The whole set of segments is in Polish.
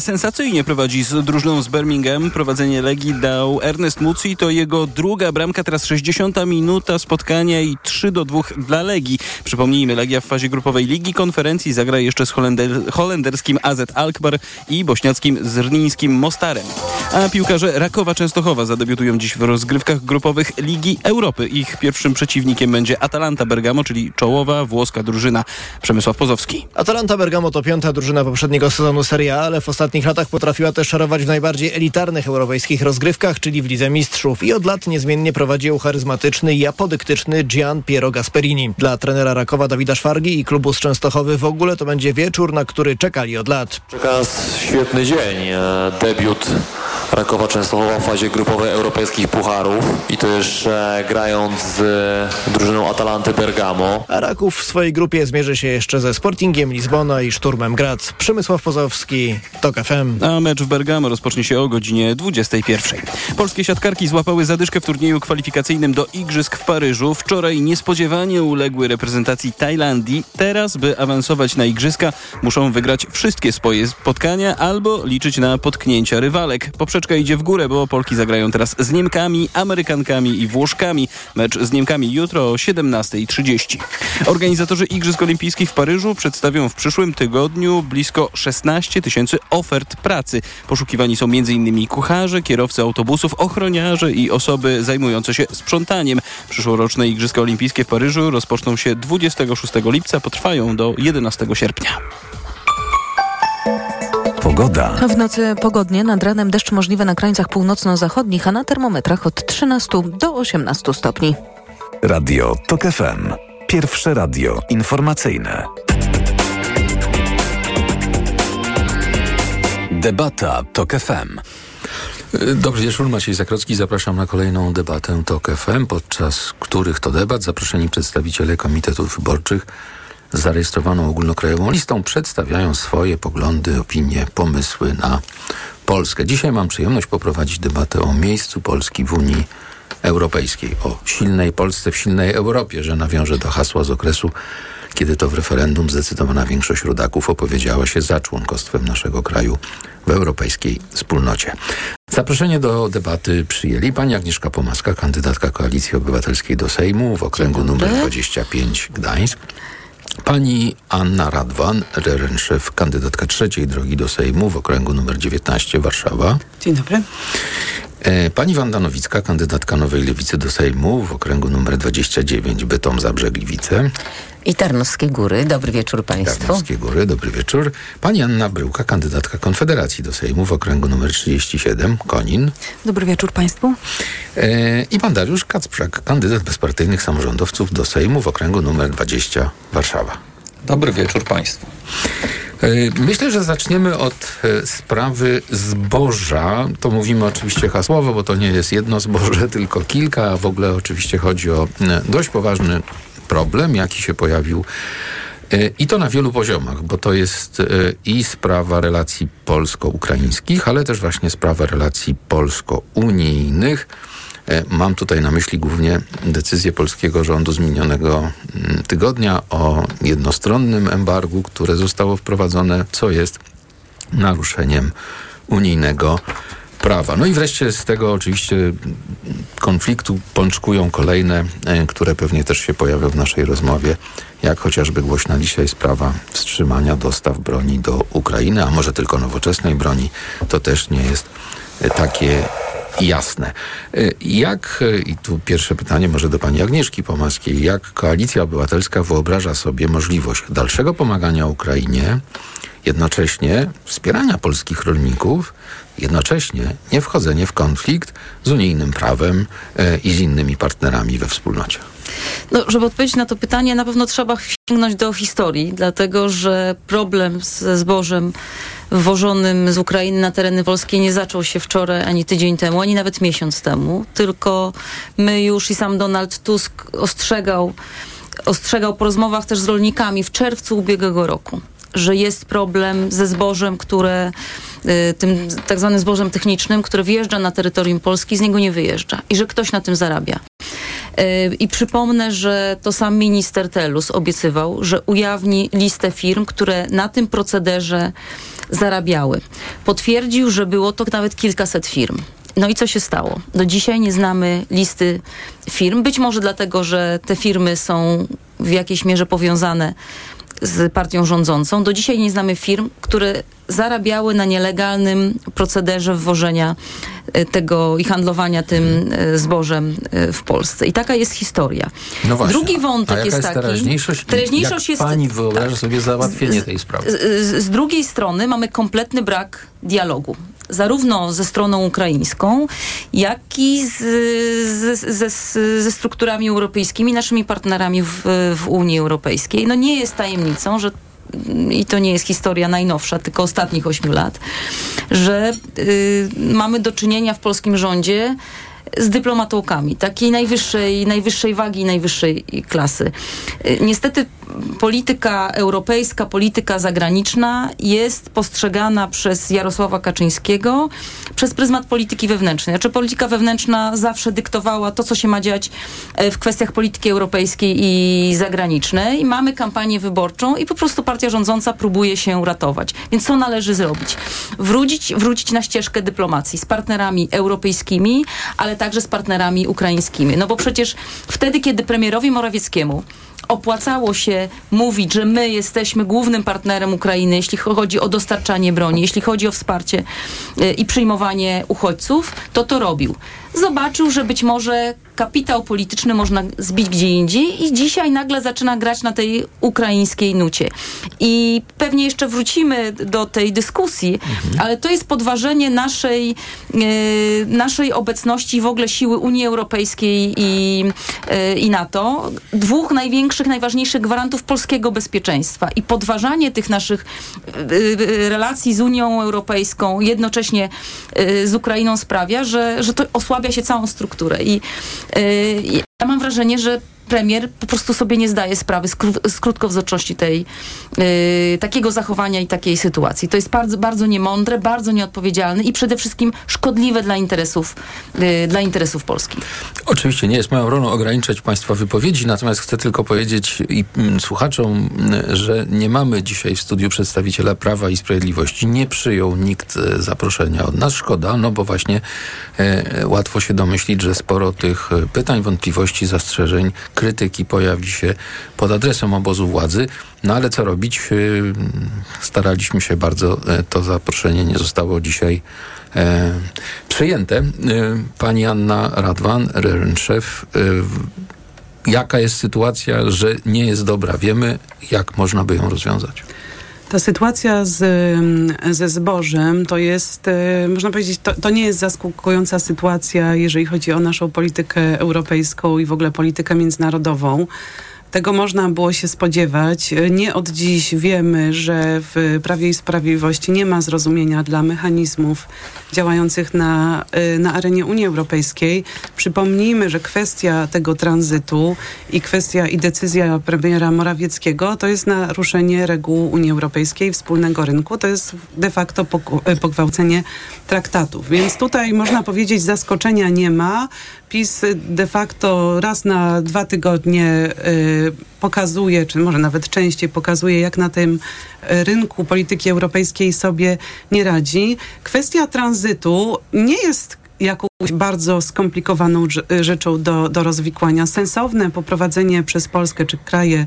Sensacyjnie prowadzi z drużyną z Birmingham. Prowadzenie Legii dał Ernest Muci. To jego druga bramka, teraz 60 minuta spotkania i 3 do 2 dla Legii. Przypomnijmy, Legia w fazie grupowej Ligi Konferencji zagra jeszcze z holender holenderskim AZ Alkmaar i bośniackim Zrnińskim Mostarem. A piłkarze Rakowa Częstochowa zadebiutują dziś w rozgrywkach grupowych Ligi Europy. Ich pierwszym przeciwnikiem będzie Atalanta Bergamo, czyli czołowa włoska drużyna. Przemysław Pozowski. Atalanta Bergamo to piąta drużyna poprzedniego sezonu Serie A, ale w ostatnich latach potrafiła też szarować w najbardziej elitarnych europejskich rozgrywkach, czyli w Lidze Mistrzów. I od lat niezmiennie prowadzi ją charyzmatyczny i apodyktyczny Gian Piero Gasperini. Dla trenera Rakowa Dawida Szwargi i klubu z Częstochowy w ogóle to będzie wieczór, na który czekali od lat. Czeka nas świetny dzień. E, Debiut Rakowa Częstochowa w fazie grupowej europejskich pucharów i to jeszcze grając z drużyną Atalanty Bergamo. A Raków w swojej grupie zmierzy się jeszcze ze Sportingiem Lizbona i Szturmem Graz. Przemysław Pozowski, TOK FM. A mecz w Bergamo rozpocznie się o godzinie 21. Polskie siatkarki złapały zadyszkę w turnieju kwalifikacyjnym do Igrzysk w Paryżu. Wczoraj niespodziewanie uległy reprezentacji Tajlandii. Teraz, by awansować na Igrzyska, muszą wygrać wszystkie swoje spotkania albo liczyć na potknięcia rywalek. Poprzeczka idzie w górę, bo Polki zagrają teraz z Niemkami, Amerykankami i Włoszkami. Mecz z Niemkami jutro o 17.30. Organizatorzy Igrzysk Olimpijskich w Paryżu przedstawią w przyszłym tygodniu blisko 16 tysięcy ofert pracy. Poszukiwani są m.in. kucharze, kierowcy autobusów, ochroniarze i osoby zajmujące się sprzątaniem. Przyszłoroczne Igrzyska Olimpijskie w Paryżu rozpoczną się 26 lipca, potrwają do 11 sierpnia. Pogoda. W nocy pogodnie, nad ranem deszcz możliwy na krańcach północno-zachodnich, a na termometrach od 13 do 18 stopni. Radio TOK FM. Pierwsze radio informacyjne. Debata TOK FM. Dobry wieczór, Maciej Zakrocki. Zapraszam na kolejną debatę TOK FM, podczas których to debat zaproszeni przedstawiciele komitetów wyborczych z zarejestrowaną ogólnokrajową listą przedstawiają swoje poglądy, opinie, pomysły na Polskę. Dzisiaj mam przyjemność poprowadzić debatę o miejscu Polski w Unii Europejskiej, o silnej Polsce w silnej Europie, że nawiążę do hasła z okresu, kiedy to w referendum zdecydowana większość rodaków opowiedziała się za członkostwem naszego kraju w europejskiej wspólnocie. Zaproszenie do debaty przyjęli pani Agnieszka Pomaska, kandydatka Koalicji Obywatelskiej do Sejmu w okręgu numer 25 Gdańsk. Pani Anna Radwan, Rerenszew, kandydatka trzeciej drogi do Sejmu w okręgu numer 19 Warszawa. Dzień dobry. E, Pani Wanda Nowicka, kandydatka Nowej Lewicy do Sejmu w okręgu numer 29 Bytom Zabrzegliwice. I Tarnowskie Góry. Dobry wieczór Państwu. Tarnowskie Góry, dobry wieczór. Pani Anna Bryłka, kandydatka Konfederacji do Sejmu w okręgu numer 37 Konin. Dobry wieczór Państwu. E, I pan Dariusz Kacprzak, kandydat bezpartyjnych samorządowców do Sejmu w okręgu numer 20 Warszawa. Dobry wieczór Państwu. E, Myślę, że zaczniemy od e, sprawy zboża. To mówimy oczywiście hasłowo, bo to nie jest jedno zboże, tylko kilka, a w ogóle oczywiście chodzi o e, dość poważny problem, jaki się pojawił e, i to na wielu poziomach, bo to jest e, i sprawa relacji polsko-ukraińskich, ale też właśnie sprawa relacji polsko-unijnych. E, Mam tutaj na myśli głównie decyzję polskiego rządu z minionego mm, tygodnia o jednostronnym embargu, które zostało wprowadzone, co jest naruszeniem unijnego. No i wreszcie z tego oczywiście konfliktu pączkują kolejne, e, które pewnie też się pojawią w naszej rozmowie, jak chociażby głośna dzisiaj sprawa wstrzymania dostaw broni do Ukrainy, a może tylko nowoczesnej broni, to też nie jest e, takie jasne. Y, Jak, i tu pierwsze pytanie może do pani Agnieszki Pomaskiej, jak Koalicja Obywatelska wyobraża sobie możliwość dalszego pomagania Ukrainie, jednocześnie wspierania polskich rolników, jednocześnie nie wchodzenie w konflikt z unijnym prawem y, i z innymi partnerami we wspólnocie? No, żeby odpowiedzieć na to pytanie, na pewno trzeba sięgnąć do historii, dlatego że problem ze zbożem wwożonym z Ukrainy na tereny polskie nie zaczął się wczoraj, ani tydzień temu, ani nawet miesiąc temu, tylko my już i sam Donald Tusk ostrzegał, ostrzegał po rozmowach też z rolnikami w czerwcu ubiegłego roku że jest problem ze zbożem, które tym tak zwanym zbożem technicznym, które wjeżdża na terytorium Polski, z niego nie wyjeżdża i że ktoś na tym zarabia. Y, I przypomnę, że to sam minister Telus obiecywał, że ujawni listę firm, które na tym procederze zarabiały. Potwierdził, że było to nawet kilkaset firm. No i co się stało? Do dzisiaj nie znamy listy firm. Być może dlatego, że te firmy są w jakiejś mierze powiązane z partią rządzącą. Do dzisiaj nie znamy firm, które zarabiały na nielegalnym procederze wwożenia e, tego i handlowania tym e, zbożem e, w Polsce. I taka jest historia. No właśnie. Drugi wątek jest jest taki. teraźniejszość? Teraźniejszość Jak jest. pani wyobraża sobie załatwienie Z- tej sprawy? Z, z drugiej strony mamy kompletny brak dialogu. Zarówno ze stroną ukraińską, jak i z, z, ze, ze strukturami europejskimi, naszymi partnerami w, w Unii Europejskiej. No nie jest tajemnicą, że i to nie jest historia najnowsza, tylko ostatnich ośmiu lat, że y, mamy do czynienia w polskim rządzie z dyplomatałkami, takiej najwyższej, najwyższej wagi najwyższej klasy. Y, Niestety polityka europejska, polityka zagraniczna jest postrzegana przez Jarosława Kaczyńskiego przez pryzmat polityki wewnętrznej. Znaczy polityka wewnętrzna zawsze dyktowała to, co się ma dziać e, w kwestiach polityki europejskiej i zagranicznej. Mamy kampanię wyborczą i po prostu partia rządząca próbuje się ratować. Więc co należy zrobić? Wrócić, wrócić na ścieżkę dyplomacji z partnerami europejskimi, ale także z partnerami ukraińskimi. No bo przecież wtedy, kiedy premierowi Morawieckiemu opłacało się mówić, że my jesteśmy głównym partnerem Ukrainy, jeśli chodzi o dostarczanie broni, jeśli chodzi o wsparcie y, i przyjmowanie uchodźców, to to robił. Zobaczył, że być może kapitał polityczny można zbić gdzie indziej i dzisiaj nagle zaczyna grać na tej ukraińskiej nucie. I pewnie jeszcze wrócimy do tej dyskusji, ale to jest podważenie naszej, y, naszej obecności w ogóle siły Unii Europejskiej i, y, i NATO. Dwóch największych, najważniejszych gwarantów polskiego bezpieczeństwa i podważanie tych naszych y, y, relacji z Unią Europejską, jednocześnie z Ukrainą sprawia, że, że to osłabia się całą strukturę. I ja mam wrażenie, że premier po prostu sobie nie zdaje sprawy z, kró- z krótkowzroczności tej, y, takiego zachowania i takiej sytuacji. To jest bardzo, bardzo niemądre, bardzo nieodpowiedzialne i przede wszystkim szkodliwe dla interesów, y, dla interesów Polski. Oczywiście nie jest moją rolą ograniczać Państwa wypowiedzi, natomiast chcę tylko powiedzieć i mm, słuchaczom, mm, że nie mamy dzisiaj w studiu przedstawiciela Prawa i Sprawiedliwości. Nie przyjął nikt e, zaproszenia od nas. Szkoda, no bo właśnie e, łatwo się domyślić, że sporo tych pytań, wątpliwości, zastrzeżeń, krytyki pojawi się pod adresem obozu władzy. No ale co robić? E, staraliśmy się bardzo, e, to zaproszenie nie zostało dzisiaj e, przyjęte. E, Pani Anna Radwan, e, w- jaka jest sytuacja, że nie jest dobra? Wiemy, jak można by ją rozwiązać? Ta sytuacja z, mm, ze zbożem to jest, e, można powiedzieć, to, to nie jest zaskakująca sytuacja, jeżeli chodzi o naszą politykę europejską i w ogóle politykę międzynarodową. Tego można było się spodziewać. Nie od dziś wiemy, że w Prawie i Sprawiedliwości nie ma zrozumienia dla mechanizmów działających na, e, na arenie Unii Europejskiej. Przypomnijmy, że kwestia tego tranzytu i kwestia i decyzja premiera Morawieckiego to jest naruszenie reguł Unii Europejskiej, wspólnego rynku. To jest de facto e, pogwałcenie traktatów. Więc tutaj można powiedzieć zaskoczenia nie ma. PiS de facto raz na dwa tygodnie y, pokazuje, czy może nawet częściej pokazuje, jak na tym rynku polityki europejskiej sobie nie radzi. Kwestia tranzytu nie jest jakąś bardzo skomplikowaną rze- rzeczą do, do rozwikłania. Sensowne poprowadzenie przez Polskę czy kraje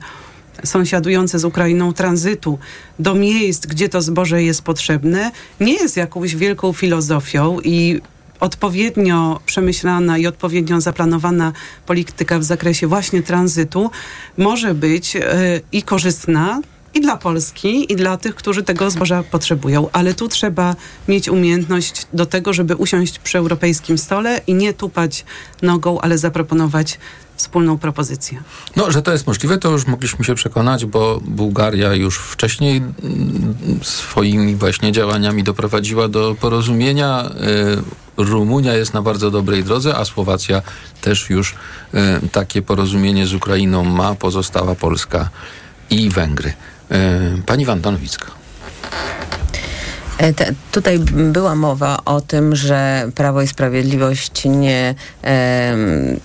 sąsiadujące z Ukrainą tranzytu do miejsc, gdzie to zboże jest potrzebne, nie jest jakąś wielką filozofią i odpowiednio przemyślana i odpowiednio zaplanowana polityka w zakresie właśnie tranzytu może być e, i korzystna i dla Polski, i dla tych, którzy tego zboża potrzebują. Ale tu trzeba mieć umiejętność do tego, żeby usiąść przy europejskim stole i nie tupać nogą, ale zaproponować wspólną propozycję. No, że to jest możliwe, to już mogliśmy się przekonać, bo Bułgaria już wcześniej mm, swoimi właśnie działaniami doprowadziła do porozumienia. Rumunia jest na bardzo dobrej drodze, a Słowacja też już y, takie porozumienie z Ukrainą ma, pozostała Polska i Węgry. Y, Pani Wanda Nowicka. E, Te, tutaj była mowa o tym, że Prawo i Sprawiedliwość nie, em,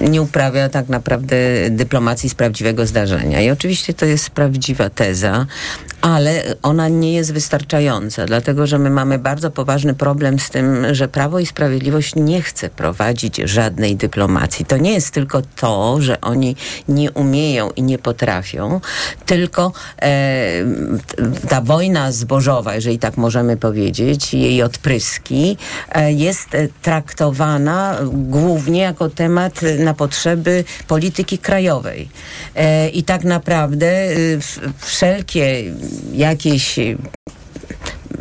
nie uprawia tak naprawdę dyplomacji z prawdziwego zdarzenia. I oczywiście to jest prawdziwa teza, ale ona nie jest wystarczająca, dlatego że my mamy bardzo poważny problem z tym, że Prawo i Sprawiedliwość nie chce prowadzić żadnej dyplomacji. To nie jest tylko to, że oni nie umieją i nie potrafią, tylko e, ta wojna zbożowa, jeżeli tak możemy powiedzieć, jej odpryski, e, jest traktowana głównie jako temat na potrzeby polityki krajowej. E, I tak naprawdę e, wszelkie jakieś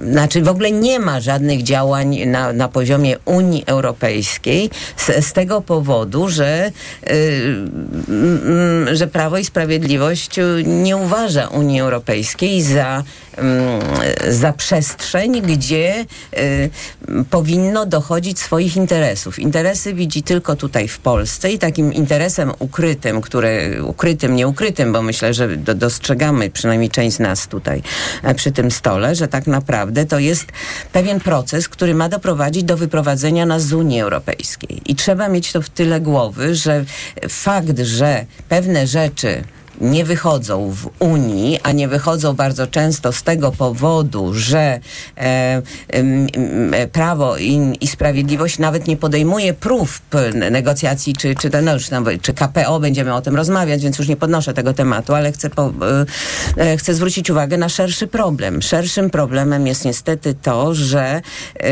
znaczy w ogóle nie ma żadnych działań na, na poziomie Unii Europejskiej z, z tego powodu, że, y, że Prawo i Sprawiedliwość nie uważa Unii Europejskiej za za przestrzeń, gdzie y, powinno dochodzić swoich interesów. Interesy widzi tylko tutaj w Polsce i takim interesem ukrytym, który, ukrytym, nieukrytym, bo myślę, że do, dostrzegamy przynajmniej część z nas tutaj e, przy tym stole, że tak naprawdę to jest pewien proces, który ma doprowadzić do wyprowadzenia nas z Unii Europejskiej. I trzeba mieć to w tyle głowy, że fakt, że pewne rzeczy nie wychodzą w Unii, a nie wychodzą bardzo często z tego powodu, że e, e, Prawo i, i, Sprawiedliwość nawet nie podejmuje prób negocjacji, czy, czy, no już, czy KPO, będziemy o tym rozmawiać, więc już nie podnoszę tego tematu, ale chcę, po, e, chcę zwrócić uwagę na szerszy problem. Szerszym problemem jest niestety to, że e,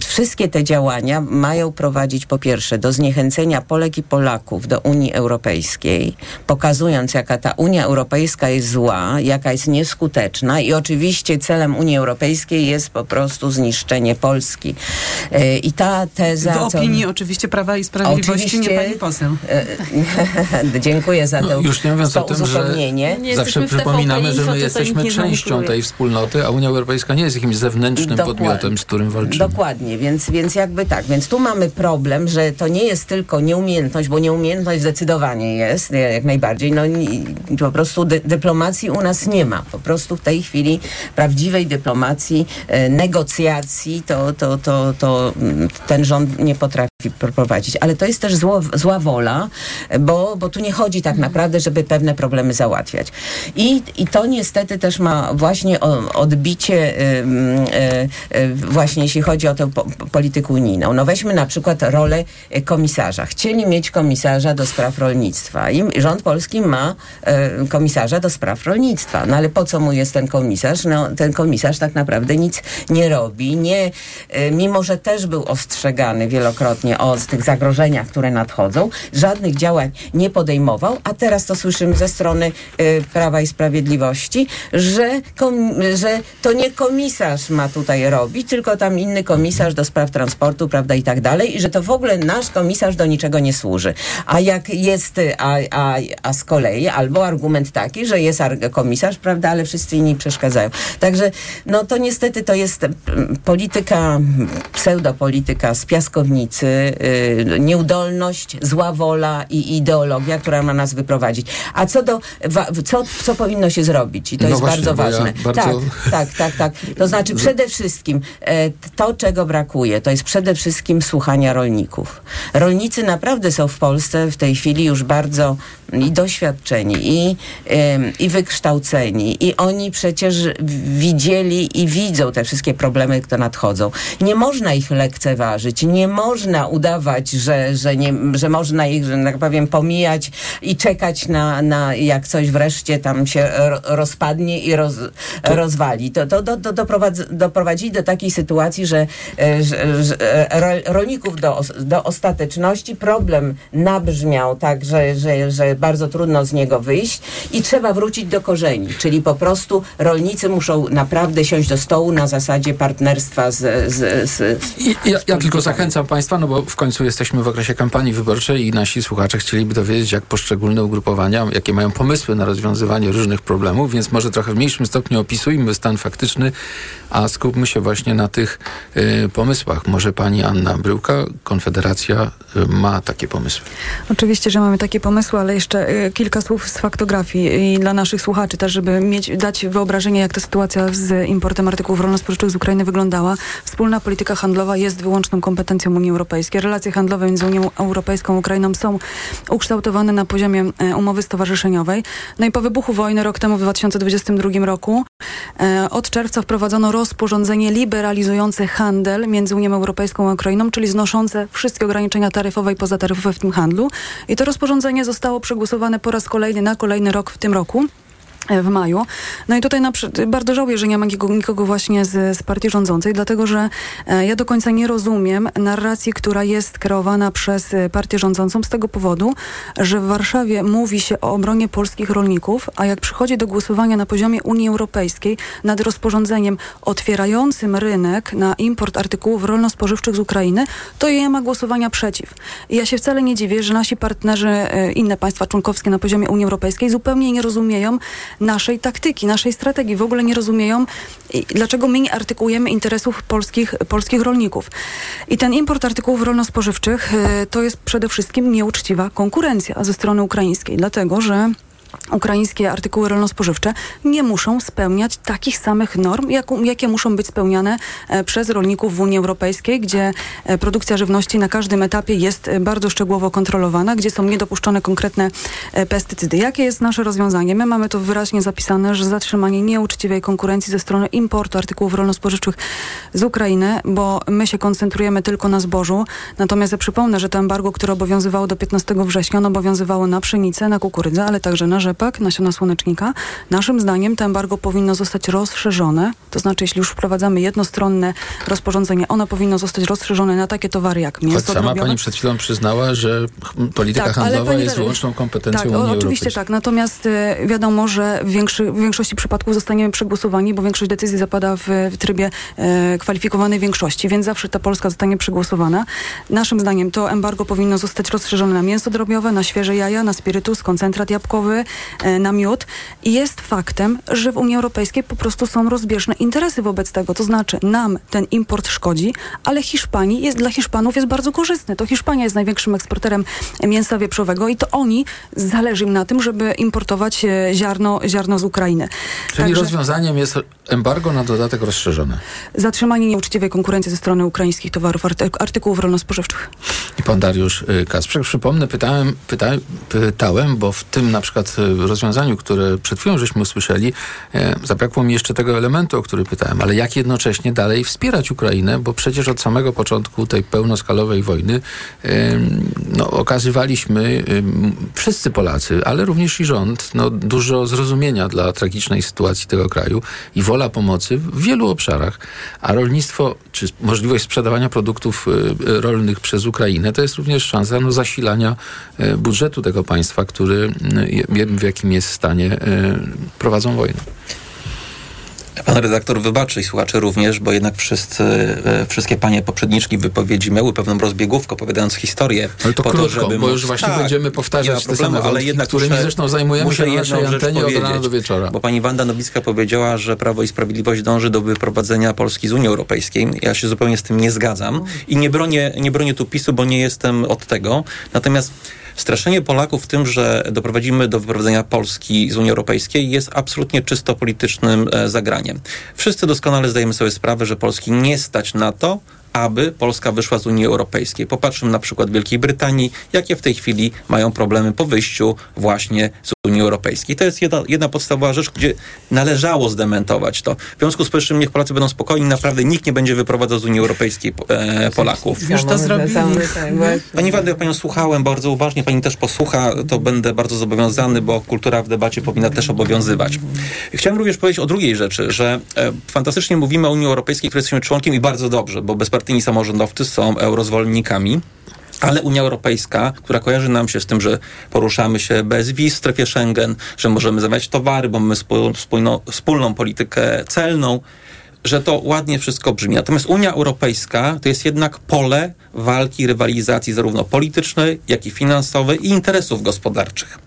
wszystkie te działania mają prowadzić po pierwsze do zniechęcenia Polek i Polaków do Unii Europejskiej, pokazując jaka ta Unia Europejska jest zła, jaka jest nieskuteczna i oczywiście celem Unii Europejskiej jest po prostu zniszczenie Polski. E, I ta teza... W opinii co... oczywiście Prawa i Sprawiedliwości, oczywiście, nie pani poseł. E, dziękuję za to no, Już nie mówiąc o tym, że zawsze przypominamy, że my jesteśmy częścią tej wspólnoty, a Unia Europejska nie jest jakimś zewnętrznym Dokładnie. podmiotem, z którym walczymy. Dokładnie, więc, więc jakby tak. Więc tu mamy problem, że to nie jest tylko nieumiejętność, bo nieumiejętność zdecydowanie jest, jak najbardziej. No, po prostu dy dyplomacji u nas nie ma. Po prostu w tej chwili prawdziwej dyplomacji, e, negocjacji to, to, to, to mm, ten rząd nie potrafi prowadzić. Ale to jest też zło, zła wola, bo, bo tu nie chodzi tak naprawdę, żeby pewne problemy załatwiać. I, i to niestety też ma właśnie odbicie y, y, właśnie jeśli chodzi o tę po, politykę unijną. No weźmy na przykład rolę komisarza. Chcieli mieć komisarza do spraw rolnictwa i rząd polski ma E, komisarza do spraw rolnictwa. No ale po co mu jest ten komisarz? No ten komisarz tak naprawdę nic nie robi. Nie, e, mimo, że też był ostrzegany wielokrotnie o tych zagrożeniach, które nadchodzą, żadnych działań nie podejmował, a teraz to słyszymy ze strony e, Prawa i Sprawiedliwości, że, kom, że to nie komisarz ma tutaj robić, tylko tam inny komisarz do spraw transportu, prawda, i tak dalej, i że to w ogóle nasz komisarz do niczego nie służy. A jak jest, a, a, a z kolei, albo argument taki, że jest komisarz, prawda, ale wszyscy inni przeszkadzają. Także no to niestety to jest polityka, pseudopolityka z piaskownicy, yy, nieudolność, zła wola i ideologia, która ma nas wyprowadzić. A co do, co, co powinno się zrobić? I to no jest właśnie, bardzo ważne. Ja bardzo... Tak, tak, tak, tak. To znaczy przede wszystkim e, to, czego brakuje, to jest przede wszystkim słuchania rolników. Rolnicy naprawdę są w Polsce w tej chwili już bardzo i doświadczeni, i, i wykształceni. I oni przecież widzieli i widzą te wszystkie problemy, które nadchodzą. Nie można ich lekceważyć, nie można udawać, że, że, nie, że można ich, że tak powiem, pomijać i czekać na, na jak coś wreszcie tam się rozpadnie i roz, to... rozwali. To, to, to, to doprowadzi, doprowadzi do takiej sytuacji, że, e, że, że e, rolników do, do ostateczności problem nabrzmiał tak, że, że, że bardzo trudno z niego wyjść i trzeba wrócić do korzeni, czyli po prostu rolnicy muszą naprawdę siąść do stołu na zasadzie partnerstwa z... z, z, ja, ja tylko zachęcam Państwa, no bo w końcu jesteśmy w okresie kampanii wyborczej i nasi słuchacze chcieliby dowiedzieć, jak poszczególne ugrupowania, jakie mają pomysły na rozwiązywanie różnych problemów, więc może trochę w mniejszym stopniu opisujmy stan faktyczny, a skupmy się właśnie na tych y, pomysłach. Może pani Anna Bryłka, Konfederacja, y, ma takie pomysły. Oczywiście, że mamy takie pomysły, ale jeszcze jeszcze e, kilka słów z faktografii i dla naszych słuchaczy też, żeby mieć, dać wyobrażenie, jak ta sytuacja z importem artykułów rolno-spożywczych z Ukrainy wyglądała. Wspólna polityka handlowa jest wyłączną kompetencją Unii Europejskiej. Relacje handlowe między Unią Europejską a Ukrainą są ukształtowane na poziomie e, umowy stowarzyszeniowej. No i po wybuchu wojny rok temu w 2022 roku e, od czerwca wprowadzono rozporządzenie liberalizujące handel między Unią Europejską a Ukrainą, czyli znoszące wszystkie ograniczenia taryfowe i pozataryfowe w tym handlu. I to rozporządzenie zostało przegłosowane po raz kolejny na kolejny rok w tym roku w maju. No i tutaj na, bardzo żałuję, że nie ma nikogo, właśnie z, z partii rządzącej, dlatego że e, ja do końca nie rozumiem narracji, która jest kreowana przez e, partię rządzącą z tego powodu, że w Warszawie mówi się o obronie polskich rolników, a jak przychodzi do głosowania na poziomie Unii Europejskiej nad rozporządzeniem otwierającym rynek na import artykułów rolno-spożywczych z Ukrainy, to nie ma głosowania przeciw. I ja się wcale nie dziwię, że nasi partnerzy, e, inne państwa członkowskie na poziomie Unii Europejskiej zupełnie nie rozumieją naszej taktyki, naszej strategii. W ogóle nie rozumieją, dlaczego my nie artykułujemy interesów polskich, polskich rolników. I ten import artykułów rolno-spożywczych e, to jest przede wszystkim nieuczciwa konkurencja ze strony ukraińskiej, dlatego że ukraińskie artykuły rolno-spożywcze nie muszą spełniać takich samych norm, jak, jakie muszą być spełniane e, przez rolników w Unii Europejskiej, gdzie e, produkcja żywności na każdym etapie jest e, bardzo szczegółowo kontrolowana, gdzie są niedopuszczone konkretne pestycydy. Jakie jest nasze rozwiązanie? My mamy to wyraźnie zapisane, że zatrzymanie nieuczciwej konkurencji ze strony importu artykułów rolno-spożywczych z Ukrainy, bo my się koncentrujemy tylko na zbożu. Natomiast ja przypomnę, że to embargo, które obowiązywało do 15 września, ono obowiązywało na pszenicę, na kukurydzę, ale także na rzepak, nasiona słonecznika. Naszym zdaniem to embargo powinno zostać rozszerzone, to znaczy jeśli już wprowadzamy jednostronne rozporządzenie, ono powinno zostać rozszerzone na takie towary jak mięso Choć sama pani przed chwilą przyznała, że polityka Tak, handlowa pani- jest wyłączną kompetencją tak, Unii o, Oczywiście Europejskiej. tak, natomiast e, wiadomo, że w, większy, w większości przypadków zostaniemy przegłosowani, bo większość decyzji zapada w, w trybie e, kwalifikowanej większości, więc zawsze ta Polska zostanie przegłosowana. Naszym zdaniem to embargo powinno zostać rozszerzone na mięso drobiowe, na świeże jaja, na spirytus, koncentrat jabłkowy, na miód i jest faktem, że w Unii Europejskiej po prostu są rozbieżne interesy wobec tego, to znaczy nam ten import szkodzi, ale Hiszpanii jest dla Hiszpanów jest bardzo korzystny. To Hiszpania jest największym eksporterem mięsa wieprzowego i to oni zależy im na tym, żeby importować e, ziarno, ziarno z Ukrainy. Czyli Także rozwiązaniem jest embargo na dodatek rozszerzone. zatrzymanie nieuczciwej konkurencji ze strony ukraińskich towarów, arty- artykułów rolno-spożywczych. I pan Dariusz y, Kasprzyk. Przypomnę, pytałem, pyta, pytałem, bo w tym na przykład rozwiązaniu, które przed chwilą żeśmy usłyszeli, e, zabrakło mi jeszcze tego elementu, o który pytałem, ale jak jednocześnie dalej wspierać Ukrainę, bo przecież od samego początku tej pełnoskalowej wojny e, no, okazywaliśmy e, wszyscy Polacy, ale również i rząd, no, dużo zrozumienia dla tragicznej sytuacji tego kraju i wola pomocy w wielu obszarach, a rolnictwo, czy możliwość sprzedawania produktów rolnych przez Ukrainę, to jest również szansa no, zasilania budżetu tego państwa, który w jakim jest stanie e, prowadzą wojnę. Pan redaktor wybaczy i słuchacze również, bo jednak wszyscy, e, wszystkie panie poprzedniczki wypowiedzi miały pewną rozbiegówkę, opowiadając historię. Ale to po krótko, to, żeby bo już właśnie Tak, będziemy powtarzać te problemu, same ale jednak którymi muszę- zresztą zajmujemy muszę się na naszej antenie od rana do wieczora. Bo pani Wanda Nowicka powiedziała, że Prawo i Sprawiedliwość dąży do wyprowadzenia Polski z Unii Europejskiej. Ja się zupełnie z tym nie zgadzam i nie bronię, nie bronię tu PiSu, bo nie jestem od tego. Natomiast straszenie Polaków tym, że doprowadzimy do wyprowadzenia Polski z Unii Europejskiej jest absolutnie czysto politycznym e, zagraniem. Wszyscy doskonale zdajemy sobie sprawę, że Polski nie stać na to, aby Polska wyszła z Unii Europejskiej. Popatrzmy na przykład Wielkiej Brytanii, jakie w tej chwili mają problemy po wyjściu właśnie z Unii Europejskiej. To jest jedna, jedna podstawowa rzecz, gdzie należało zdementować to. W związku z powyższym niech Polacy będą spokojni, naprawdę nikt nie będzie wyprowadzał z Unii Europejskiej e, Polaków. Już to zrobili. Pani Wanda, ja panią słuchałem bardzo uważnie, pani też posłucha, to będę bardzo zobowiązany, bo kultura w debacie powinna też obowiązywać. Chciałem również powiedzieć o drugiej rzeczy, że e, fantastycznie mówimy o Unii Europejskiej, której jesteśmy członkiem i bardzo dobrze, bo bezpartyjni samorządowcy są eurozwolennikami. Ale Unia Europejska, która kojarzy nam się z tym, że poruszamy się bez wiz w strefie Schengen, że możemy zamawiać towary, bo mamy spójną, wspólną politykę celną, że to ładnie wszystko brzmi. Natomiast Unia Europejska to jest jednak pole walki, rywalizacji zarówno politycznej, jak i finansowej i interesów gospodarczych.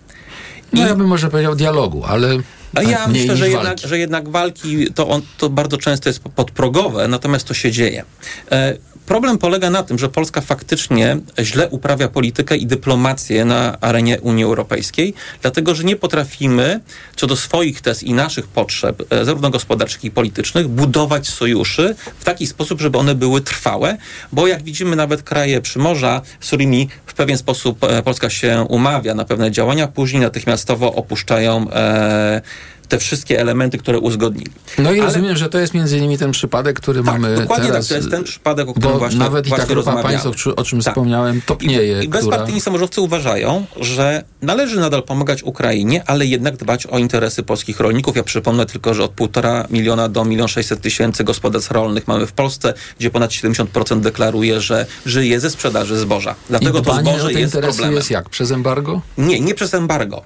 No ja bym może powiedział dialogu, ale A ja mniej myślę, że walki. jednak, że jednak walki to, on, to bardzo często jest podprogowe, natomiast to się dzieje. E, problem polega na tym, że Polska faktycznie źle uprawia politykę i dyplomację na arenie Unii Europejskiej, dlatego że nie potrafimy co do swoich tez i naszych potrzeb, e, zarówno gospodarczych, jak i politycznych, budować sojuszy w taki sposób, żeby one były trwałe, bo jak widzimy nawet kraje Przymorza, z którymi w pewien sposób e, Polska się umawia na pewne działania, później natychmiastowo opuszczają e, te wszystkie elementy, które uzgodnili. No i Ale- rozumiem, że to jest między innymi ten przypadek, który mamy Dokładnie teraz. tak, to jest ten przypadek, o którym bo właśnie nawet i ta właśnie grupa państw, o, czym- Tak. wspomniałem, topnieje. I która... bezpartyjni samorządcy uważają, że należy nadal pomagać Ukrainie, ale jednak dbać o interesy polskich rolników. Ja przypomnę tylko, że od półtora miliona do milion sześćset tysięcy gospodarstw rolnych mamy w Polsce, gdzie ponad 70% deklaruje, że żyje ze sprzedaży zboża. Dlatego I to zboże jest problemem. jest jak? Przez embargo? Nie, nie przez embargo.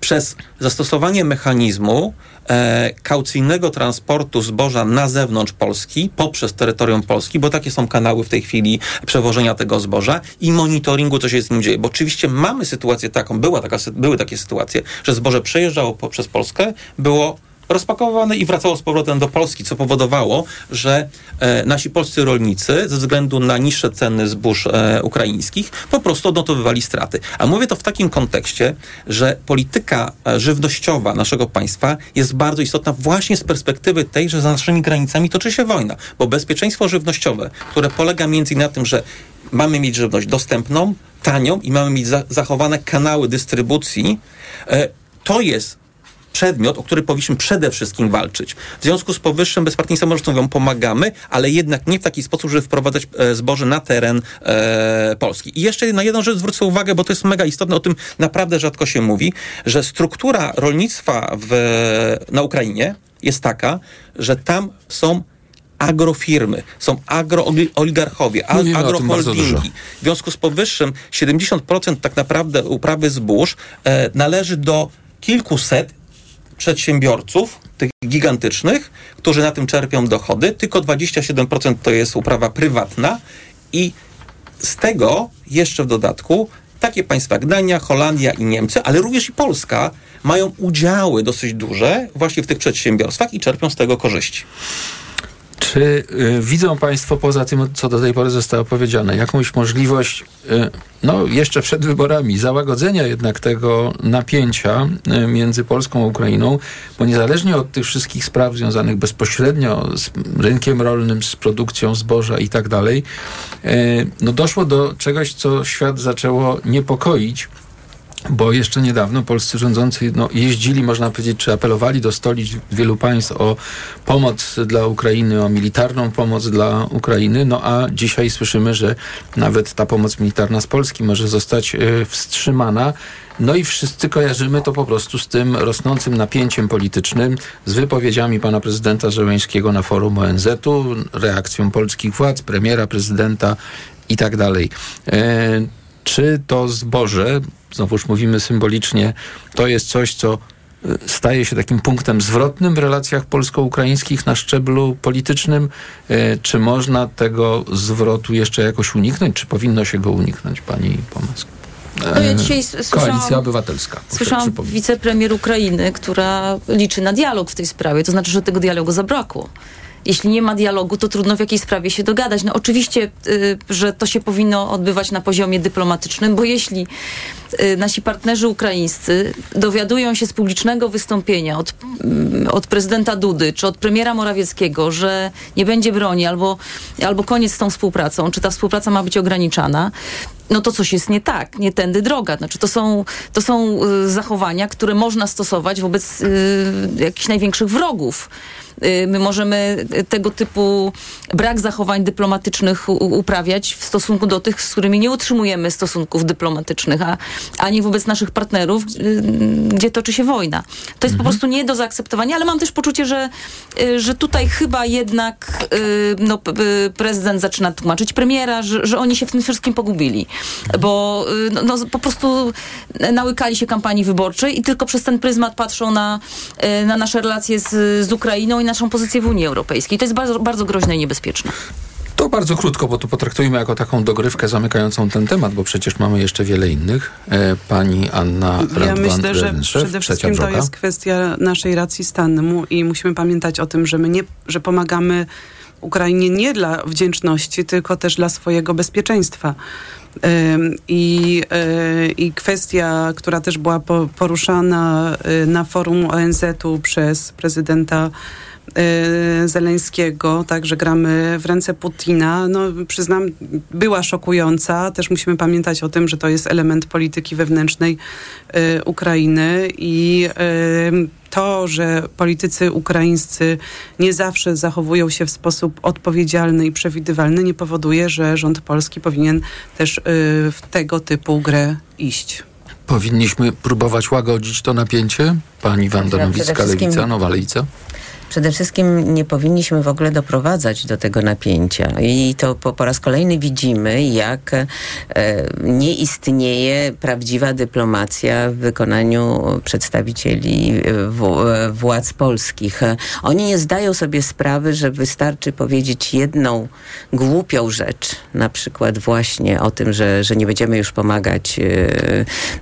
Przez zastosowanie mechanizmu e, kaucyjnego transportu zboża na zewnątrz Polski, poprzez terytorium Polski, bo takie są kanały w tej chwili przewożenia tego zboża i monitoringu, co się z nim dzieje. Bo oczywiście mamy sytuację taką, była taka, były takie sytuacje, że zboże przejeżdżało po, przez Polskę, było rozpakowane i wracało z powrotem do Polski, co powodowało, że e, nasi polscy rolnicy ze względu na niższe ceny zbóż e, ukraińskich po prostu odnotowywali straty. A mówię to w takim kontekście, że polityka e, żywnościowa naszego państwa jest bardzo istotna właśnie z perspektywy tej, że za naszymi granicami toczy się wojna, bo bezpieczeństwo żywnościowe, które polega między innymi na tym, że mamy mieć żywność dostępną, tanią i mamy mieć za, zachowane kanały dystrybucji, e, to jest przedmiot, o który powinniśmy przede wszystkim walczyć. W związku z powyższym bezpartyjni samorządowcy mówią, pomagamy, ale jednak nie w taki sposób, żeby wprowadzać e, zboże na teren e, Polski. I jeszcze na jedną rzecz zwrócę uwagę, bo to jest mega istotne, o tym naprawdę rzadko się mówi, że struktura rolnictwa w, na Ukrainie jest taka, że tam są agrofirmy, są agrooligarchowie, a- Mówimy o tym bardzo dużo. agroholdingi. W związku z powyższym 70% tak naprawdę uprawy zbóż e, należy do kilkuset przedsiębiorców, tych gigantycznych, którzy na tym czerpią dochody, tylko 27% to jest uprawa prywatna i z tego jeszcze w dodatku takie państwa jak Dania, Holandia i Niemcy, ale również i Polska mają udziały dosyć duże właśnie w tych przedsiębiorstwach i czerpią z tego korzyści. Czy y, widzą Państwo, poza tym, co do tej pory zostało powiedziane, jakąś możliwość, y, no jeszcze przed wyborami, załagodzenia jednak tego napięcia y, między Polską a Ukrainą, bo niezależnie od tych wszystkich spraw związanych bezpośrednio z rynkiem rolnym, z produkcją zboża i tak dalej, y, no doszło do czegoś, co świat zaczęło niepokoić, bo jeszcze niedawno polscy rządzący no, jeździli, można powiedzieć, czy apelowali do stolic wielu państw o pomoc dla Ukrainy, o militarną pomoc dla Ukrainy, no a dzisiaj słyszymy, że nawet ta pomoc militarna z Polski może zostać e, wstrzymana. No i wszyscy kojarzymy to po prostu z tym rosnącym napięciem politycznym, z wypowiedziami pana prezydenta Żeleńskiego na forum ONZ-u, reakcją polskich władz, premiera, prezydenta i tak dalej. E, czy to zboże, znowuż mówimy symbolicznie, to jest coś, co y, staje się takim punktem zwrotnym w relacjach polsko-ukraińskich na szczeblu politycznym? Y, Czy można tego zwrotu jeszcze jakoś uniknąć? Czy powinno się go uniknąć, pani Pomask? No ja E, dzisiaj słyszałam- Koalicja Obywatelska. Słyszałam wicepremier Ukrainy, która liczy na dialog w tej sprawie, to znaczy, że tego dialogu zabrakło. Jeśli nie ma dialogu, to trudno w jakiej sprawie się dogadać. No oczywiście, y, że to się powinno odbywać na poziomie dyplomatycznym, bo jeśli y, nasi partnerzy ukraińscy dowiadują się z publicznego wystąpienia od, mm, od prezydenta Dudy czy od premiera Morawieckiego, że nie będzie broni albo, albo koniec z tą współpracą, czy ta współpraca ma być ograniczana, no to coś jest nie tak, nie tędy droga. Znaczy to są, to są y, zachowania, które można stosować wobec y, jakichś największych wrogów. Y, My możemy y, tego typu brak zachowań dyplomatycznych uprawiać w stosunku do tych, z którymi nie utrzymujemy stosunków dyplomatycznych, a, a nie wobec naszych partnerów, y, gdzie toczy się wojna. To jest po prostu nie do zaakceptowania, ale mam też poczucie, że, że tutaj chyba jednak no, prezydent zaczyna tłumaczyć premiera, że, że oni się w tym wszystkim pogubili. Bo y, no, no, po prostu nałykali się kampanii wyborczej i tylko przez ten pryzmat patrzą na, y, na nasze relacje z, z Ukrainą i naszą pozycję w Unii Europejskiej. To jest bardzo, bardzo groźne i niebezpieczne. To bardzo krótko, bo to potraktujmy jako taką dogrywkę zamykającą ten temat, bo przecież mamy jeszcze wiele innych. E, Pani Anna Ja Radwan myślę, że przede wszystkim to jest kwestia naszej racji stanu i musimy pamiętać o tym, że my nie, że pomagamy Ukrainie nie dla wdzięczności, tylko też dla swojego bezpieczeństwa. I, y, I kwestia, która też była po, poruszana y, na forum ONZ-u przez prezydenta y, Zeleńskiego, także gramy w ręce Putina. No, przyznam, była szokująca. Też musimy pamiętać o tym, że to jest element polityki wewnętrznej Ukrainy i to, że politycy ukraińscy nie zawsze zachowują się w sposób odpowiedzialny i przewidywalny, nie powoduje, że rząd polski powinien też y, w tego typu grę iść. Powinniśmy próbować łagodzić to napięcie? Pani Wanda Przede Nowicka, wszystkim- Lewica, Nowa Lewica? Przede wszystkim nie powinniśmy w ogóle doprowadzać do tego napięcia. I to po, po raz kolejny widzimy, jak e, nie istnieje prawdziwa dyplomacja w wykonaniu przedstawicieli e, w, e, władz polskich. Oni nie zdają sobie sprawy, że wystarczy powiedzieć jedną głupią rzecz, na przykład właśnie o tym, że, że nie będziemy już pomagać e,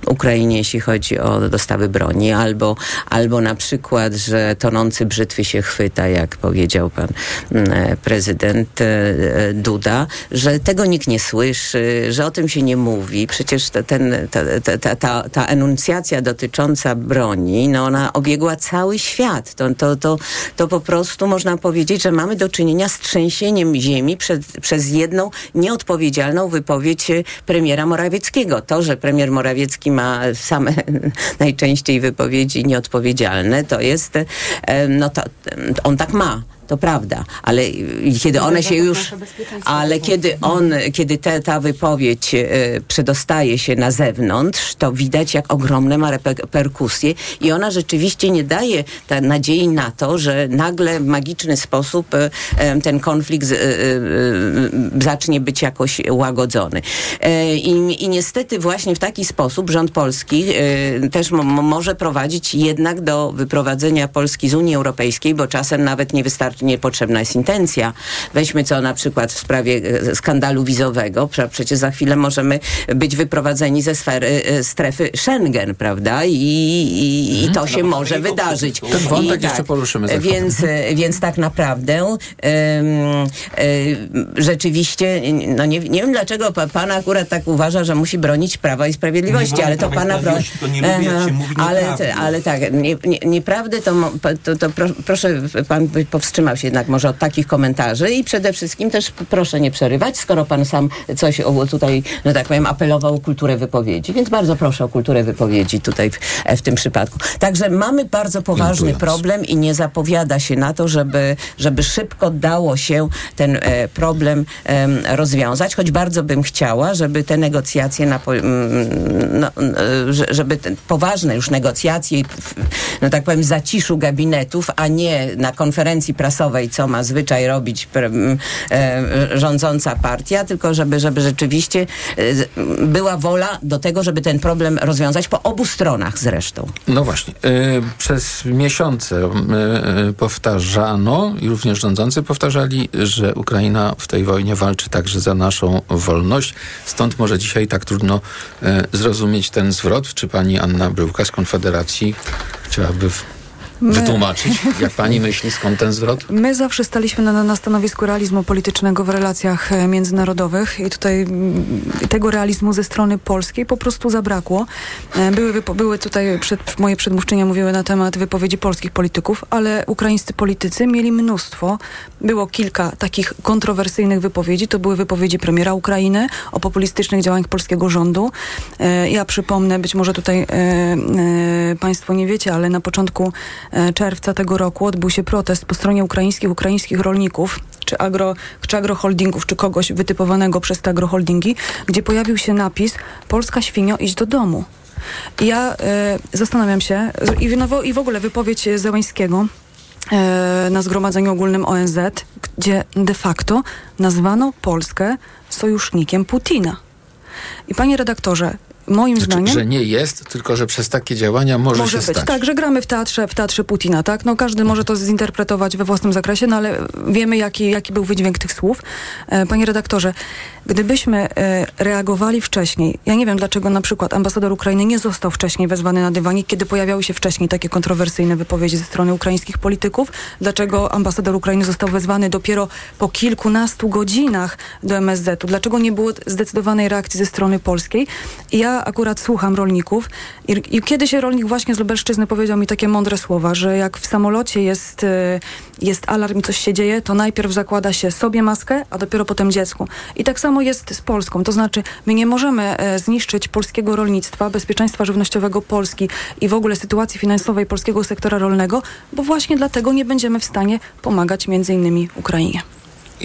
Ukrainie, jeśli chodzi o dostawy broni, albo, albo na przykład, że tonący brzytwy się chwyta, jak powiedział pan mm, e, prezydent e, e, Duda, że tego nikt nie słyszy, że o tym się nie mówi. Przecież ta, ten, ta, ta, ta, ta, enuncjacja dotycząca broni, no ona obiegła cały świat. To, to, to, to po prostu można powiedzieć, że mamy do czynienia z trzęsieniem ziemi przed, przez jedną nieodpowiedzialną wypowiedź premiera Morawieckiego. To, że premier Morawiecki ma same najczęściej wypowiedzi nieodpowiedzialne, to jest, no to on tak ma. To prawda, ale kiedy one się już, ale kiedy on, kiedy te, ta wypowiedź e, przedostaje się na zewnątrz, to widać jak ogromne ma reperkusje i ona rzeczywiście nie daje nadziei na to, że nagle w magiczny sposób e, e, ten konflikt zacznie być jakoś łagodzony. I, I niestety właśnie w taki sposób rząd polski też mo- mo- może prowadzić jednak do wyprowadzenia Polski z Unii Europejskiej, bo czasem nawet nie wystarczy, niepotrzebna jest intencja. Weźmy co na przykład w sprawie e, skandalu wizowego. Prze- Przecież za chwilę możemy być wyprowadzeni ze sfery, e, strefy Schengen, prawda? I, i, i to się może wydarzyć. Ten wątek I jeszcze poruszymy za. Więc, e, więc tak naprawdę e, rzeczywiście, no nie, nie wiem dlaczego pa, pan akurat tak uważa, że musi bronić Prawa i Sprawiedliwości, Nie ale to pana broni. Sprawiedliwości, tylko nie lubię, jak się mówi ale, ale tak, nie, nie, nieprawdę to, to, to pro, proszę, pan by powstrzymał się jednak może od takich komentarzy i przede wszystkim też proszę nie przerywać, skoro pan sam coś o, tutaj, no tak powiem, apelował o kulturę wypowiedzi, więc bardzo proszę o kulturę wypowiedzi tutaj w, w tym przypadku. Także mamy bardzo poważny problem i nie zapowiada się na to, żeby, żeby szybko dało się ten e, problem em, rozwiązać, choć bardzo bym chciała, żeby te negocjacje, na, no, e, że- żeby te poważne już negocjacje, no tak powiem, w zaciszu gabinetów, a nie na konferencji prasowej, co ma zwyczaj robić pre, e, rządząca partia, tylko żeby, żeby rzeczywiście e, była wola do tego, żeby ten problem rozwiązać po obu stronach zresztą. No właśnie. y, Przez miesiące y, powtarzano i również rządzący powtarzali, że Ukraina w tej wojnie walczy także za naszą wolność. Stąd może dzisiaj tak trudno y, zrozumieć ten zwrot. Czy pani Anna Bryłka z Konfederacji chciałaby w- My- wytłumaczyć, jak pani myśli, skąd ten zwrot? My zawsze staliśmy na, na stanowisku realizmu politycznego w relacjach e, międzynarodowych i tutaj mm, tego realizmu ze strony polskiej po prostu zabrakło. E, Były, były tutaj, przed, moje przedmówczynie mówiły na temat wypowiedzi polskich polityków, ale ukraińscy politycy mieli mnóstwo. Było kilka takich kontrowersyjnych wypowiedzi. To były wypowiedzi premiera Ukrainy o populistycznych działaniach polskiego rządu. E, Ja przypomnę, być może tutaj Państwo nie wiecie, ale na początku czerwca tego roku odbył się protest po stronie ukraińskich, ukraińskich rolników, czy, agro, czy agroholdingów, czy kogoś wytypowanego przez te agroholdingi, gdzie pojawił się napis Polska świnio, idź do domu. I ja e, zastanawiam się, i, no, i w ogóle wypowiedź Zełańskiego e, na Zgromadzeniu Ogólnym ONZ, gdzie de facto nazwano Polskę sojusznikiem Putina. I panie redaktorze, moim Znaczy, zdaniem... że nie jest, tylko że przez takie działania może, Może się być, stać. tak, że gramy w teatrze, w teatrze Putina, tak? No każdy może to zinterpretować we własnym zakresie, no ale wiemy, jaki, jaki był wydźwięk tych słów. E, Panie redaktorze, gdybyśmy e, reagowali wcześniej, ja nie wiem, dlaczego na przykład ambasador Ukrainy nie został wcześniej wezwany na dywanik, kiedy pojawiały się wcześniej takie kontrowersyjne wypowiedzi ze strony ukraińskich polityków, dlaczego ambasador Ukrainy został wezwany dopiero po kilkunastu godzinach do MSZ-u, dlaczego nie było zdecydowanej reakcji ze strony polskiej. I ja akurat słucham rolników i, i kiedyś rolnik właśnie z Lubelszczyzny powiedział mi takie mądre słowa, że jak w samolocie jest, e, jest alarm i coś się dzieje, to najpierw zakłada się sobie maskę, a dopiero potem dziecku. I tak samo jest z Polską. To znaczy, my nie możemy e, zniszczyć polskiego rolnictwa, bezpieczeństwa żywnościowego Polski i w ogóle sytuacji finansowej polskiego sektora rolnego, bo właśnie dlatego nie będziemy w stanie pomagać między innymi Ukrainie.